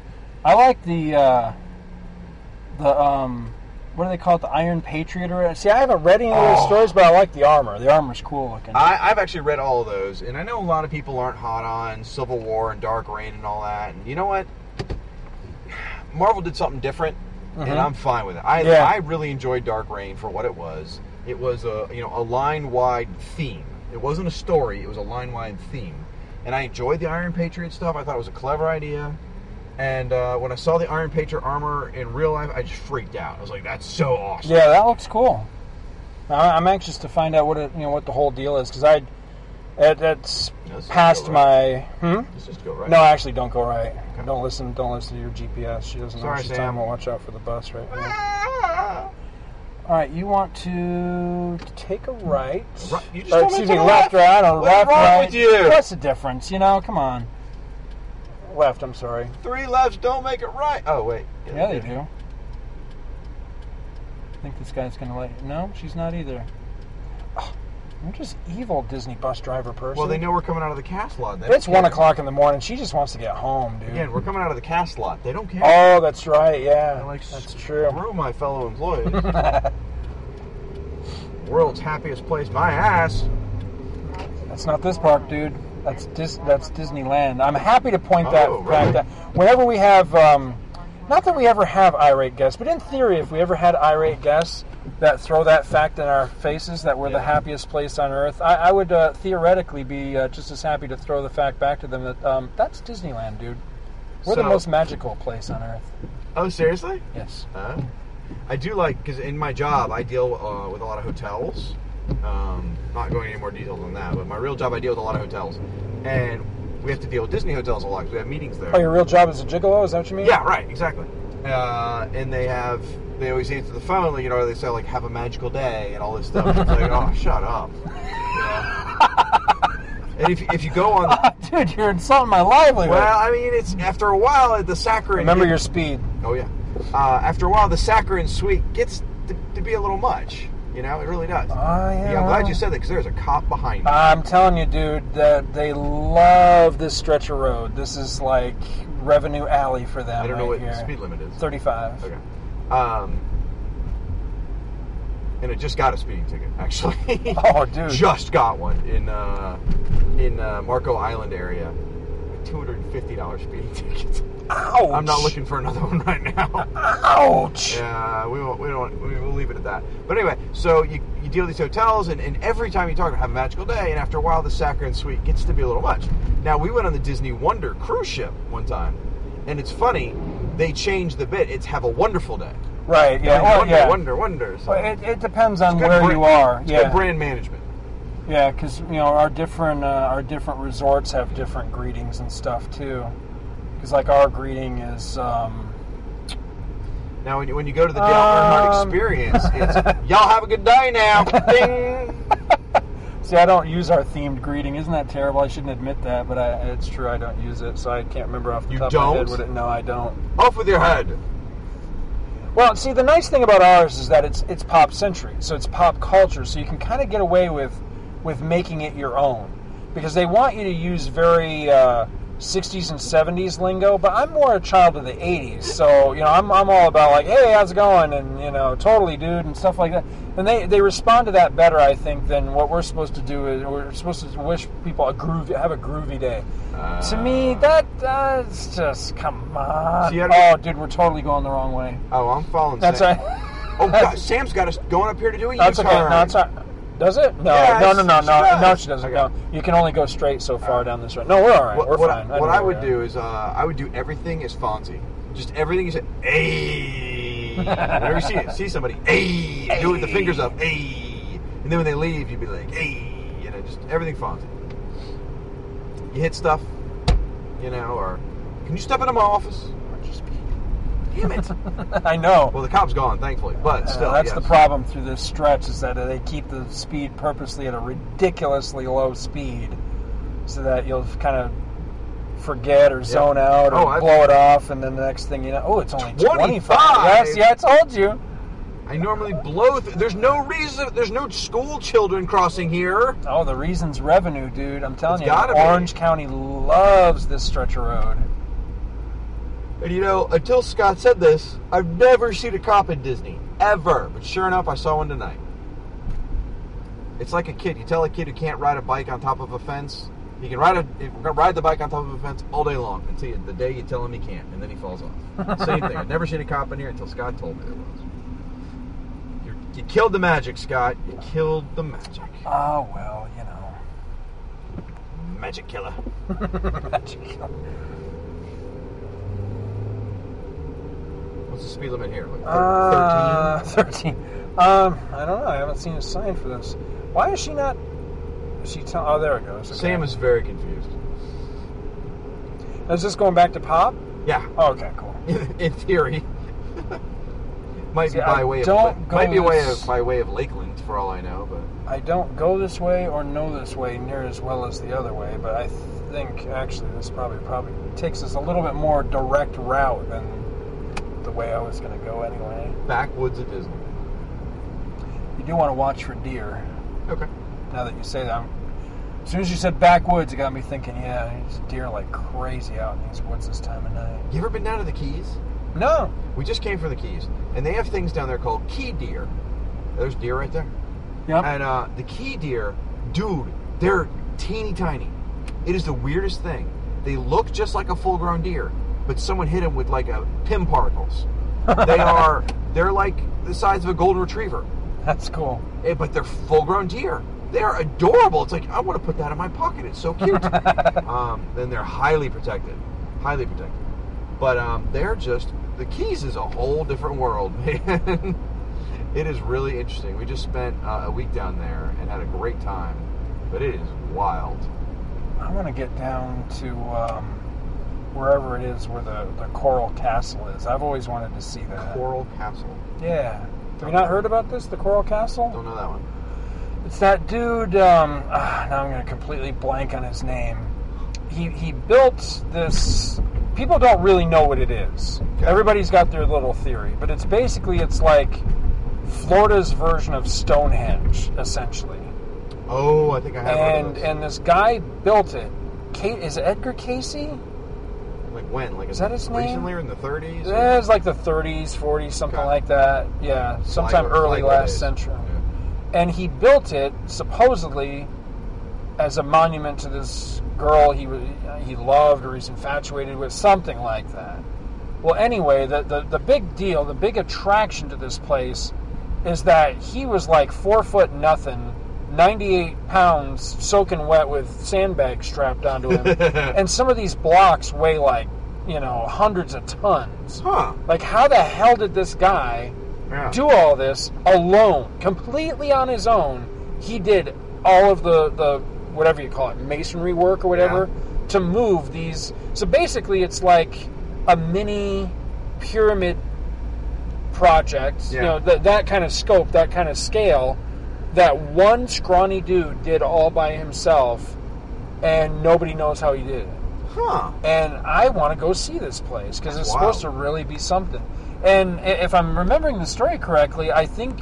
I like the uh, the um, what do they call it? The Iron Patriot or see, I haven't read any of oh. those stories, but I like the armor. The armor's cool looking. I, I've actually read all of those, and I know a lot of people aren't hot on Civil War and Dark Reign and all that. And you know what? Marvel did something different, and mm-hmm. I'm fine with it. I Yeah. I really enjoyed Dark Reign for what it was. It was a you know a line wide theme. It wasn't a story. It was a line wide theme, and I enjoyed the Iron Patriot stuff. I thought it was a clever idea. And uh, when I saw the Iron Patriot armor in real life, I just freaked out. I was like, "That's so awesome!" yeah, that looks cool. I- I'm anxious to find out what it, you know what the whole deal is because I it, it's past go my hmm. Let's just go right. No, actually, don't go right. Don't listen. Don't listen to your GPS. She doesn't know Sorry, what she's talking about. Watch out for the bus right now. All right, you want to take a right? Right, you just or, excuse me, left, left. right, or What's left, right. with you? What's the difference? You know, come on. Left. I'm sorry. Three lefts don't make it right. Oh wait. Yeah, they do. I think this guy's gonna let you. No, she's not either. Oh, you're just evil, Disney bus driver person. Well, they know we're coming out of the cast lot. It's one o'clock in the morning. She just wants to get home, dude. Again, we're coming out of the cast lot. They don't care. Oh, that's right. Yeah, They're like, that's true. Screw my fellow employees. World's happiest place, my ass. That's not this park, dude. That's Dis- that's Disneyland. I'm happy to point that Oh, fact really? out. Whenever we have, um, not that we ever have irate guests, but in theory, if we ever had irate guests that throw that fact in our faces that we're the happiest place on earth, I, I would uh, theoretically be uh, just as happy to throw the fact back to them that um, that's Disneyland, dude. We're the most magical place on earth. Oh, seriously? Yes. Uh, I do like because in my job I deal uh, with a lot of hotels. Um, not going any more details on that, but my real job I deal with a lot of hotels, and we have to deal with Disney hotels a lot because we have meetings there. Oh, your real job is a gigolo? Is that what you mean? Yeah, right, exactly. Uh, and they have, they always answer the phone, like, you know, they say, like, have a magical day and all this stuff. It's like, oh, shut up. Know? and if, if you go on, Dude, you're insulting my livelihood. well, I mean, it's after a while, the saccharine. Remember your speed. Oh, yeah. Uh, after a while, the saccharine sweet gets to, to be a little much. You know, it really does. Oh, yeah. yeah, I'm glad you said that because there's a cop behind me. I'm telling you, dude, that they love this stretch of road. This is like revenue alley for them. I don't know what here. speed limit is. 35. Okay. Um, and it just got a speeding ticket, actually. Oh, dude. just got one in uh, in uh, Marco Island area. a Two hundred and fifty dollars speeding ticket. Ouch. I'm not looking for another one right now. Ouch. Yeah, we won't. We don't. We will leave it at that. But anyway, so you, you deal with these hotels, and, and every time you talk about have a magical day, and after a while, the saccharine sweet gets to be a little much. Now we went on the Disney Wonder cruise ship one time, and it's funny. They changed the bit. It's have a wonderful day. Right, yeah. Well, wonder, yeah. wonder, wonder. So Well, it, it depends on where brand- you are. It's yeah. brand management. Yeah, because, you know, our different, uh, our different resorts have different greetings and stuff, too. Because, like, our greeting is, um, Now, when you, when you go to the Dale Earnhardt Um. Experience, it's y'all have a good day now. Ding. See, I don't use our themed greeting. Isn't that terrible? I shouldn't admit that, but I, it's true. I don't use it, so I can't remember off the You top of my head don't? what it. No, I don't. Off with your head. Well, see, the nice thing about ours is that it's it's pop century, so it's pop culture, so you can kind of get away with with making it your own because they want you to use very uh, 60s and 70s lingo. But I'm more a child of the 80s, so you know I'm I'm all about like, hey, how's it going, and you know, totally, dude, and stuff like that. And they they respond to that better, I think, than what we're supposed to do. Is we're supposed to wish people a groovy have a groovy day. to me, ah. that that's just come on. Oh, dude, we're totally going the wrong way. Oh, I'm following. That's Sam. right. Oh, God, Sam's got us going up here to do a That's okay. U-turn. No, it's not. Does it? No, Yes, no, no, no, no, does. no. She doesn't. Okay. No, you can only go straight so far down this road. No, we're all right. What, we're what, fine. I, what I where would do is uh, I would do everything as Fonzie. Just everything you say, hey. Whenever you see see somebody, hey, do it with the fingers up, hey. And then when they leave, you'd be like, hey. You know, just everything Fonzie. You hit stuff, you know, or can you step into my office? Or just be, damn it. I know. well, the cop's gone, thankfully, but Uh, still, that's yes. the problem through this stretch is that they keep the speed purposely at a ridiculously low speed, so that you'll kind of forget or zone out or Oh, I- blow it off, and then the next thing you know, oh, it's only 25. 25. Yes, yeah, I told you. I normally blow. Th- there's no reason. There's no school children crossing here. Oh, the reason's revenue, dude. I'm telling It's you, gotta be. Orange County loves this stretch of road. And you know, until Scott said this, I've never seen a cop in Disney ever. But sure enough, I saw one tonight. It's like a kid. You tell a kid who can't ride a bike on top of a fence, he can ride a ride the bike on top of a fence all day long until you, the day you tell him he can't, and then he falls off. Same thing. I've never seen a cop in here until Scott told me there was. You're, you killed the magic, Scott. You killed the magic. Oh well, you know. Magic killer. magic killer. What's the speed limit here? Like thir- Uh, 13. Um, I don't know. I haven't seen a sign for this. Why is she not? Is she tell? Oh, there it goes. Okay. Sam is very confused. Is this going back to pop? Yeah, Oh, okay, cool. in theory. might See, be by I way of don't go might be way of by way of Lakeland for all I know, but I don't go this way or know this way near as well as the other way, but I think actually this probably probably takes us a little bit more direct route than way I was going to go anyway. backwoods of Disney. You do want to watch for deer. Okay. Now that you say that, as soon as you said backwoods, it got me thinking. Yeah, there's deer like crazy out in these woods this time of night. You ever been down to the Keys? No, We just came from the Keys, and they have things down there called key deer. There's deer right there. yep. And uh, the key deer, dude, they're teeny tiny. It is the weirdest thing. They look just like a full-grown deer, but someone hit them with like a Pym particles. They are they're like the size of a golden retriever, That's cool. Eh, but they're full-grown deer. They are adorable. It's like I want to put that in my pocket. It's so cute. um, then they're highly protected, highly protected. But um, they're just the Keys is a whole different world, man. it is really interesting. We just spent uh, a week down there and had a great time, but it is wild. I want to get down to um, wherever it is where the, the Coral Castle is. I've always wanted to see that. Coral Castle. Yeah. Have you not heard about this, the Coral Castle? Don't know that one. It's that dude. Um, ah, now I'm going to completely blank on his name. He he built this. People don't really know what it is. Okay. Everybody's got their little theory, but it's basically it's like Florida's version of Stonehenge, essentially. Oh, I think I have And and this guy built it. Kate is it Edgar Cayce? Like when? Like Is that his name? Recently or in the 30s? or- Eh, It's like the 30s, 40s, something Okay. like that. Yeah, sometime Flagler- early Flagler last century. Yeah. and he built it supposedly as a monument to this girl he he loved or he's infatuated with, something like that. Well, anyway, the, the the big deal, the big attraction to this place is that he was like four foot nothing, ninety eight pounds, soaking wet with sandbags strapped onto him, and some of these blocks weigh like you know hundreds of tons. Huh. Like, how the hell did this guy? Yeah. do all this alone, completely on his own. He did all of the, the whatever you call it, masonry work or whatever, to move these. So basically, it's like a mini pyramid project. You know, that that kind of scope, that kind of scale. that one scrawny dude did all by himself, and nobody knows how he did it. Huh. And I want to go see this place because it's That's supposed to really be something. And if I'm remembering the story correctly, I think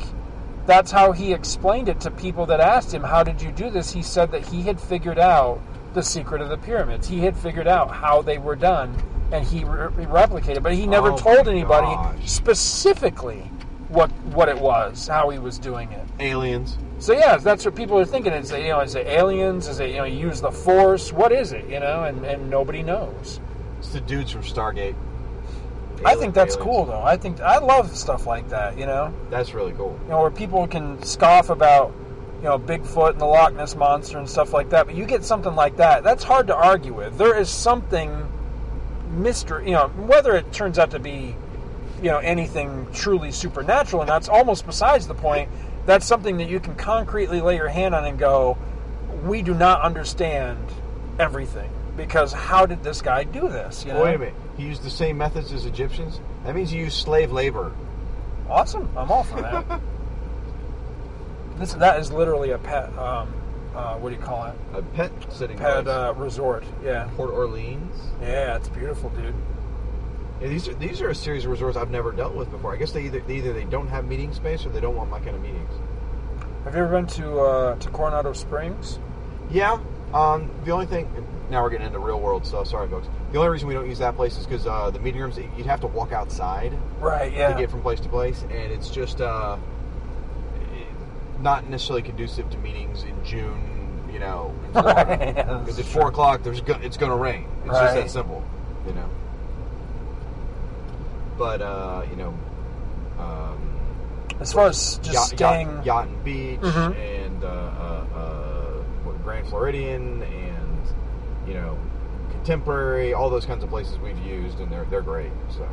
that's how he explained it to people that asked him, "How did you do this?" He said that he had figured out the secret of the pyramids. He had figured out how they were done, and he re- replicated. But he never Oh told anybody gosh. specifically what what it was, how he was doing it. Aliens. So yeah, that's what people are thinking. Is it you know, is it aliens? Is it you know, use the force? What is it? You know, and and nobody knows. It's the dudes from Stargate. I think that's aliens. cool though. I think I love stuff like that. You know, That's really cool. you know where people can scoff about you know Bigfoot and the Loch Ness monster and stuff like that, but you get something like that. That's hard to argue with. There is something mystery. You know, whether it turns out to be you know anything truly supernatural, and that's almost besides the point. That's something that you can concretely lay your hand on and go, we do not understand everything because how did this guy do this? You know? Wait a minute. He used the same methods as Egyptians? That means he used slave labor. Awesome. I'm all for that. this that is literally a pet. Um, uh, what do you call it? A pet sitting Pet uh, resort. Yeah. Port Orleans. Yeah, it's beautiful, dude. Yeah, these are these are a series of resorts I've never dealt with before. I guess they either they either they don't have meeting space or they don't want my kind of meetings. Have you ever been to uh, to Coronado Springs? Yeah. Um, the only thing now we're getting into real world stuff. Sorry, folks. The only reason we don't use that place is because uh, the meeting rooms you'd have to walk outside Right. Yeah. to get from place to place, and it's just uh, not necessarily conducive to meetings in June. You know, in Florida. Right, yeah, Because that's at four o'clock, there's go- it's going to rain. It's just Right. that simple. You know. But uh, you know, um, As far as just yacht, staying. yacht, yacht and beach Mhm. and uh, uh, uh, what, Grand Floridian and you know contemporary all those kinds of places we've used and they're they're great so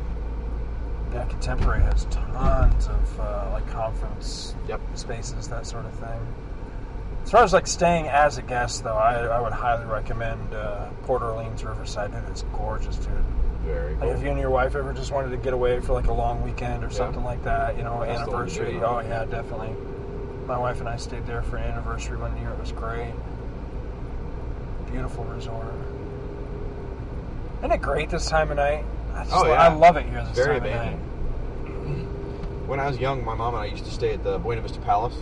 Yeah, Contemporary has tons of uh, like conference Yep. spaces, that sort of thing. As far as like staying as a guest, though, I, I would highly recommend uh, Port Orleans Riverside. Dude, It is gorgeous, dude. Very Like cool. if you and your wife ever just wanted to get away for like a long weekend or something like that, you know, That's the one to anniversary. Oh yeah, definitely. My wife and I stayed there for an anniversary one year. It was great. Beautiful resort. Isn't it great this time of night? I, just, Oh, yeah. I love it here this very time of night. when I was young my mom and I used to stay at the Buena Vista Palace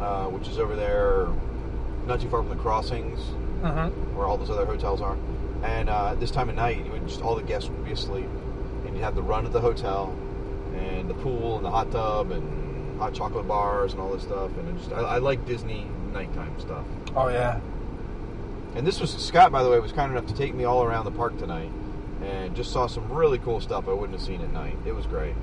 uh, which is over there not too far from the crossings Mm-hmm. where all those other hotels are. And uh, this time of night, would just all the guests would be asleep, and you'd have the run of the hotel, and the pool, and the hot tub, and hot chocolate bars, and all this stuff. And just, I, I like Disney nighttime stuff. Oh yeah. And this was Scott, by the way, was kind enough to take me all around the park tonight, and just saw some really cool stuff I wouldn't have seen at night. It was great.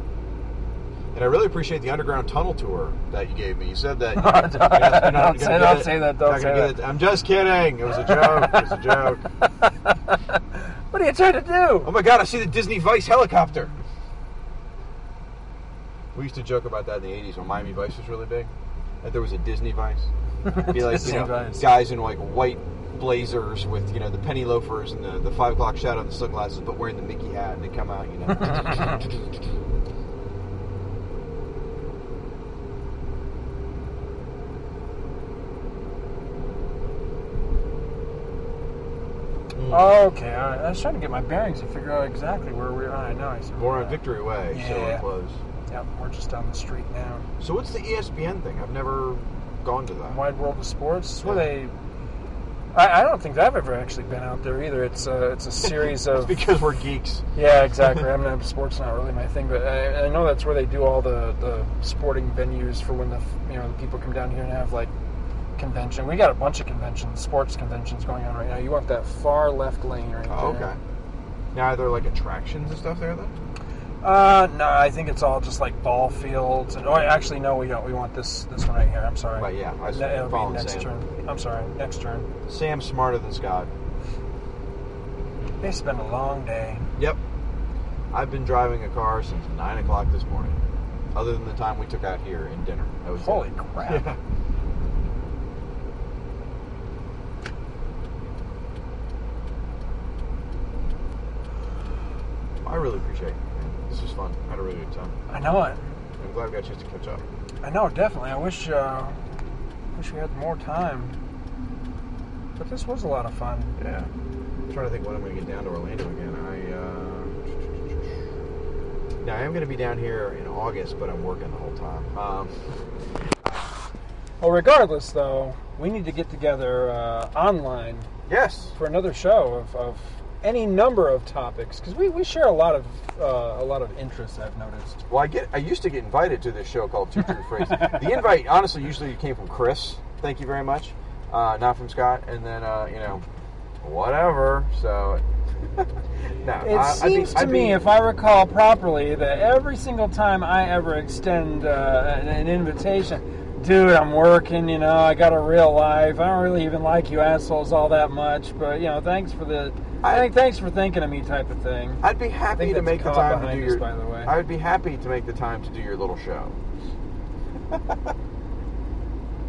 And I really appreciate the underground tunnel tour that you gave me. You said that. Don't you're not- you're not say- gonna don't say that, don't say that. it. I'm just kidding. It was a joke. It was a joke. What are you trying to do? Oh my god, I see the Disney Vice helicopter. We used to joke about that in the 80s when Miami Vice was really big. That there was a Disney Vice. Be like, Disney you know, Vice. guys in like white blazers with, you know, the penny loafers and the, the 5 o'clock shadow and the sunglasses, but wearing the Mickey hat and they come out, you know. Oh, okay, all right. I was trying to get my bearings and figure out exactly where we are. I know. I where We're on. Uh, Victory Way, so we're Yeah. close. Yep, we're just down the street now. So what's the ESPN thing? I've never gone to that. Wide World of Sports. It's where they. I, I don't think I've ever actually been out there either. It's a it's a series It's of because we're geeks. yeah, exactly. I mean, sports not really my thing, but I, I know that's where they do all the, the sporting venues for when the you know the people come down here and have like convention. We got a bunch of conventions, sports conventions going on right now. You want that far left lane right Oh, there. okay. Now, are there like attractions and stuff there, though? Uh, no, I think it's all just like ball fields. And oh, actually, no, we don't. We want this this one right here. I'm sorry. Right, yeah, I was Ne- it'll be next Sam. turn. I'm sorry, next turn. Sam's smarter than Scott. They spend a long day. Yep. I've been driving a car since 9 o'clock this morning. Other than the time we took out here in dinner. That was it. Holy crap! Yeah. I really appreciate it. man. This was fun. I had a really good time. I know it. I'm glad we got a chance to catch up. I know, definitely. I wish uh, wish we had more time. But this was a lot of fun. Yeah. I'm trying to think when I'm going to get down to Orlando again. I uh, now I am going to be down here in August, but I'm working the whole time. Um, Well, regardless, though, we need to get together uh, online yes. for another show of, of any number of topics because we, we share a lot of uh, a lot of interests. I've noticed. Well, I get. I used to get invited to this show called Two True Freaks. the invite, honestly, usually came from Chris. Thank you very much. Uh, not from Scott. And then, uh, you know, whatever. So, no. It I- I'd be- seems to I'd me, if I recall properly, that every single time I ever extend uh, an, an invitation, dude, I'm working. You know, I got a real life. I don't really even like you assholes all that much, but you know, thanks for the. I- think thanks for thinking of me, type of thing. I'd be happy to make the time to do us, your. by the way. I would be happy to make the time to do your little show.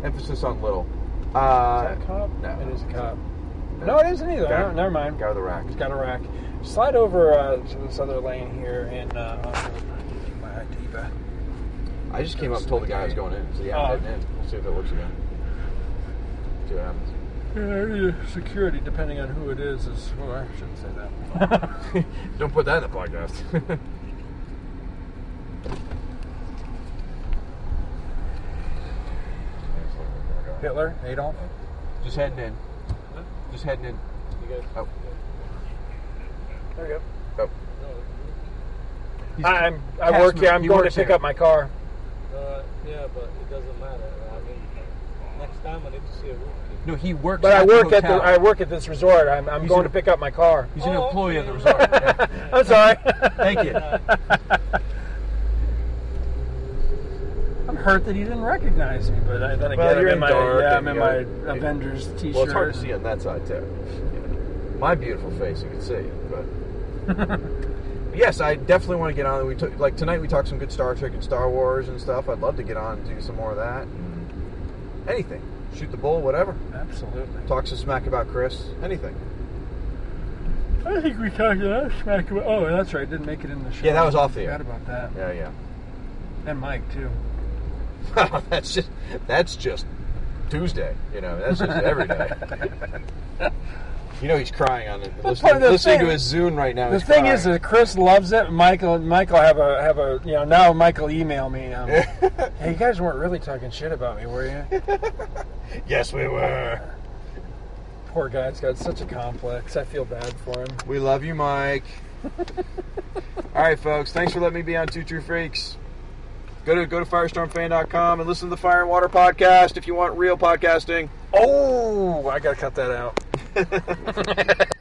Emphasis on little. Uh, Is that a cop? no. It is a cop. No. No, it isn't either. No, never mind. Guy with the rack. He's got a rack. Slide over uh, to this other lane here and uh, my ID back. I just came up and told the guy I was going in. So yeah, Oh. I'm heading in. We'll see if it works again. See what happens. Yeah, security, depending on who it is, is. Well, I shouldn't say that. Don't put that in the podcast. Hitler, Adolf. Just heading in. Just heading in. Oh. There you Oh. go. I'm. I Cast work mem- here. I'm he going to pick here. up my car. Uh, yeah, but it doesn't matter. I mean, next time I need to see a rookie. No, he works. But I work the at the. I work at this resort. I'm, I'm going an- to pick up my car. He's an Oh, employee of the resort. Yeah. I'm sorry. Thank you. I'm hurt that he didn't recognize me, but I, then again, Well, I'm you're in in my dark yeah, I'm in you're- my Avengers T-shirt. Well, it's hard to see on that side too. Yeah. My beautiful face, you can see, but yes, I definitely want to get on. We took like tonight. We talked some good Star Trek and Star Wars and stuff. I'd love to get on and do some more of that. And anything, shoot the bull, whatever. Absolutely. Talk some smack about Chris. Anything. I think we talked about smack about. Oh, that's right. Didn't make it in the show. Yeah, that was off the Forgot air. about that. Yeah, yeah. And Mike too. that's just that's just Tuesday. You know, that's just every day. You know he's crying on it. Listening, part of the listening to his Zune right now. The thing crying. is that Chris loves it. Michael, Michael have a have a you know now Michael email me. Um, hey, you guys weren't really talking shit about me, were you? yes, we were. Poor guy's got such a complex. I feel bad for him. We love you, Mike. All right, folks. Thanks for letting me be on Two True Freaks. Go to go to firestormfan.com and listen to the Fire and Water podcast if you want real podcasting. Oh, I gotta cut that out.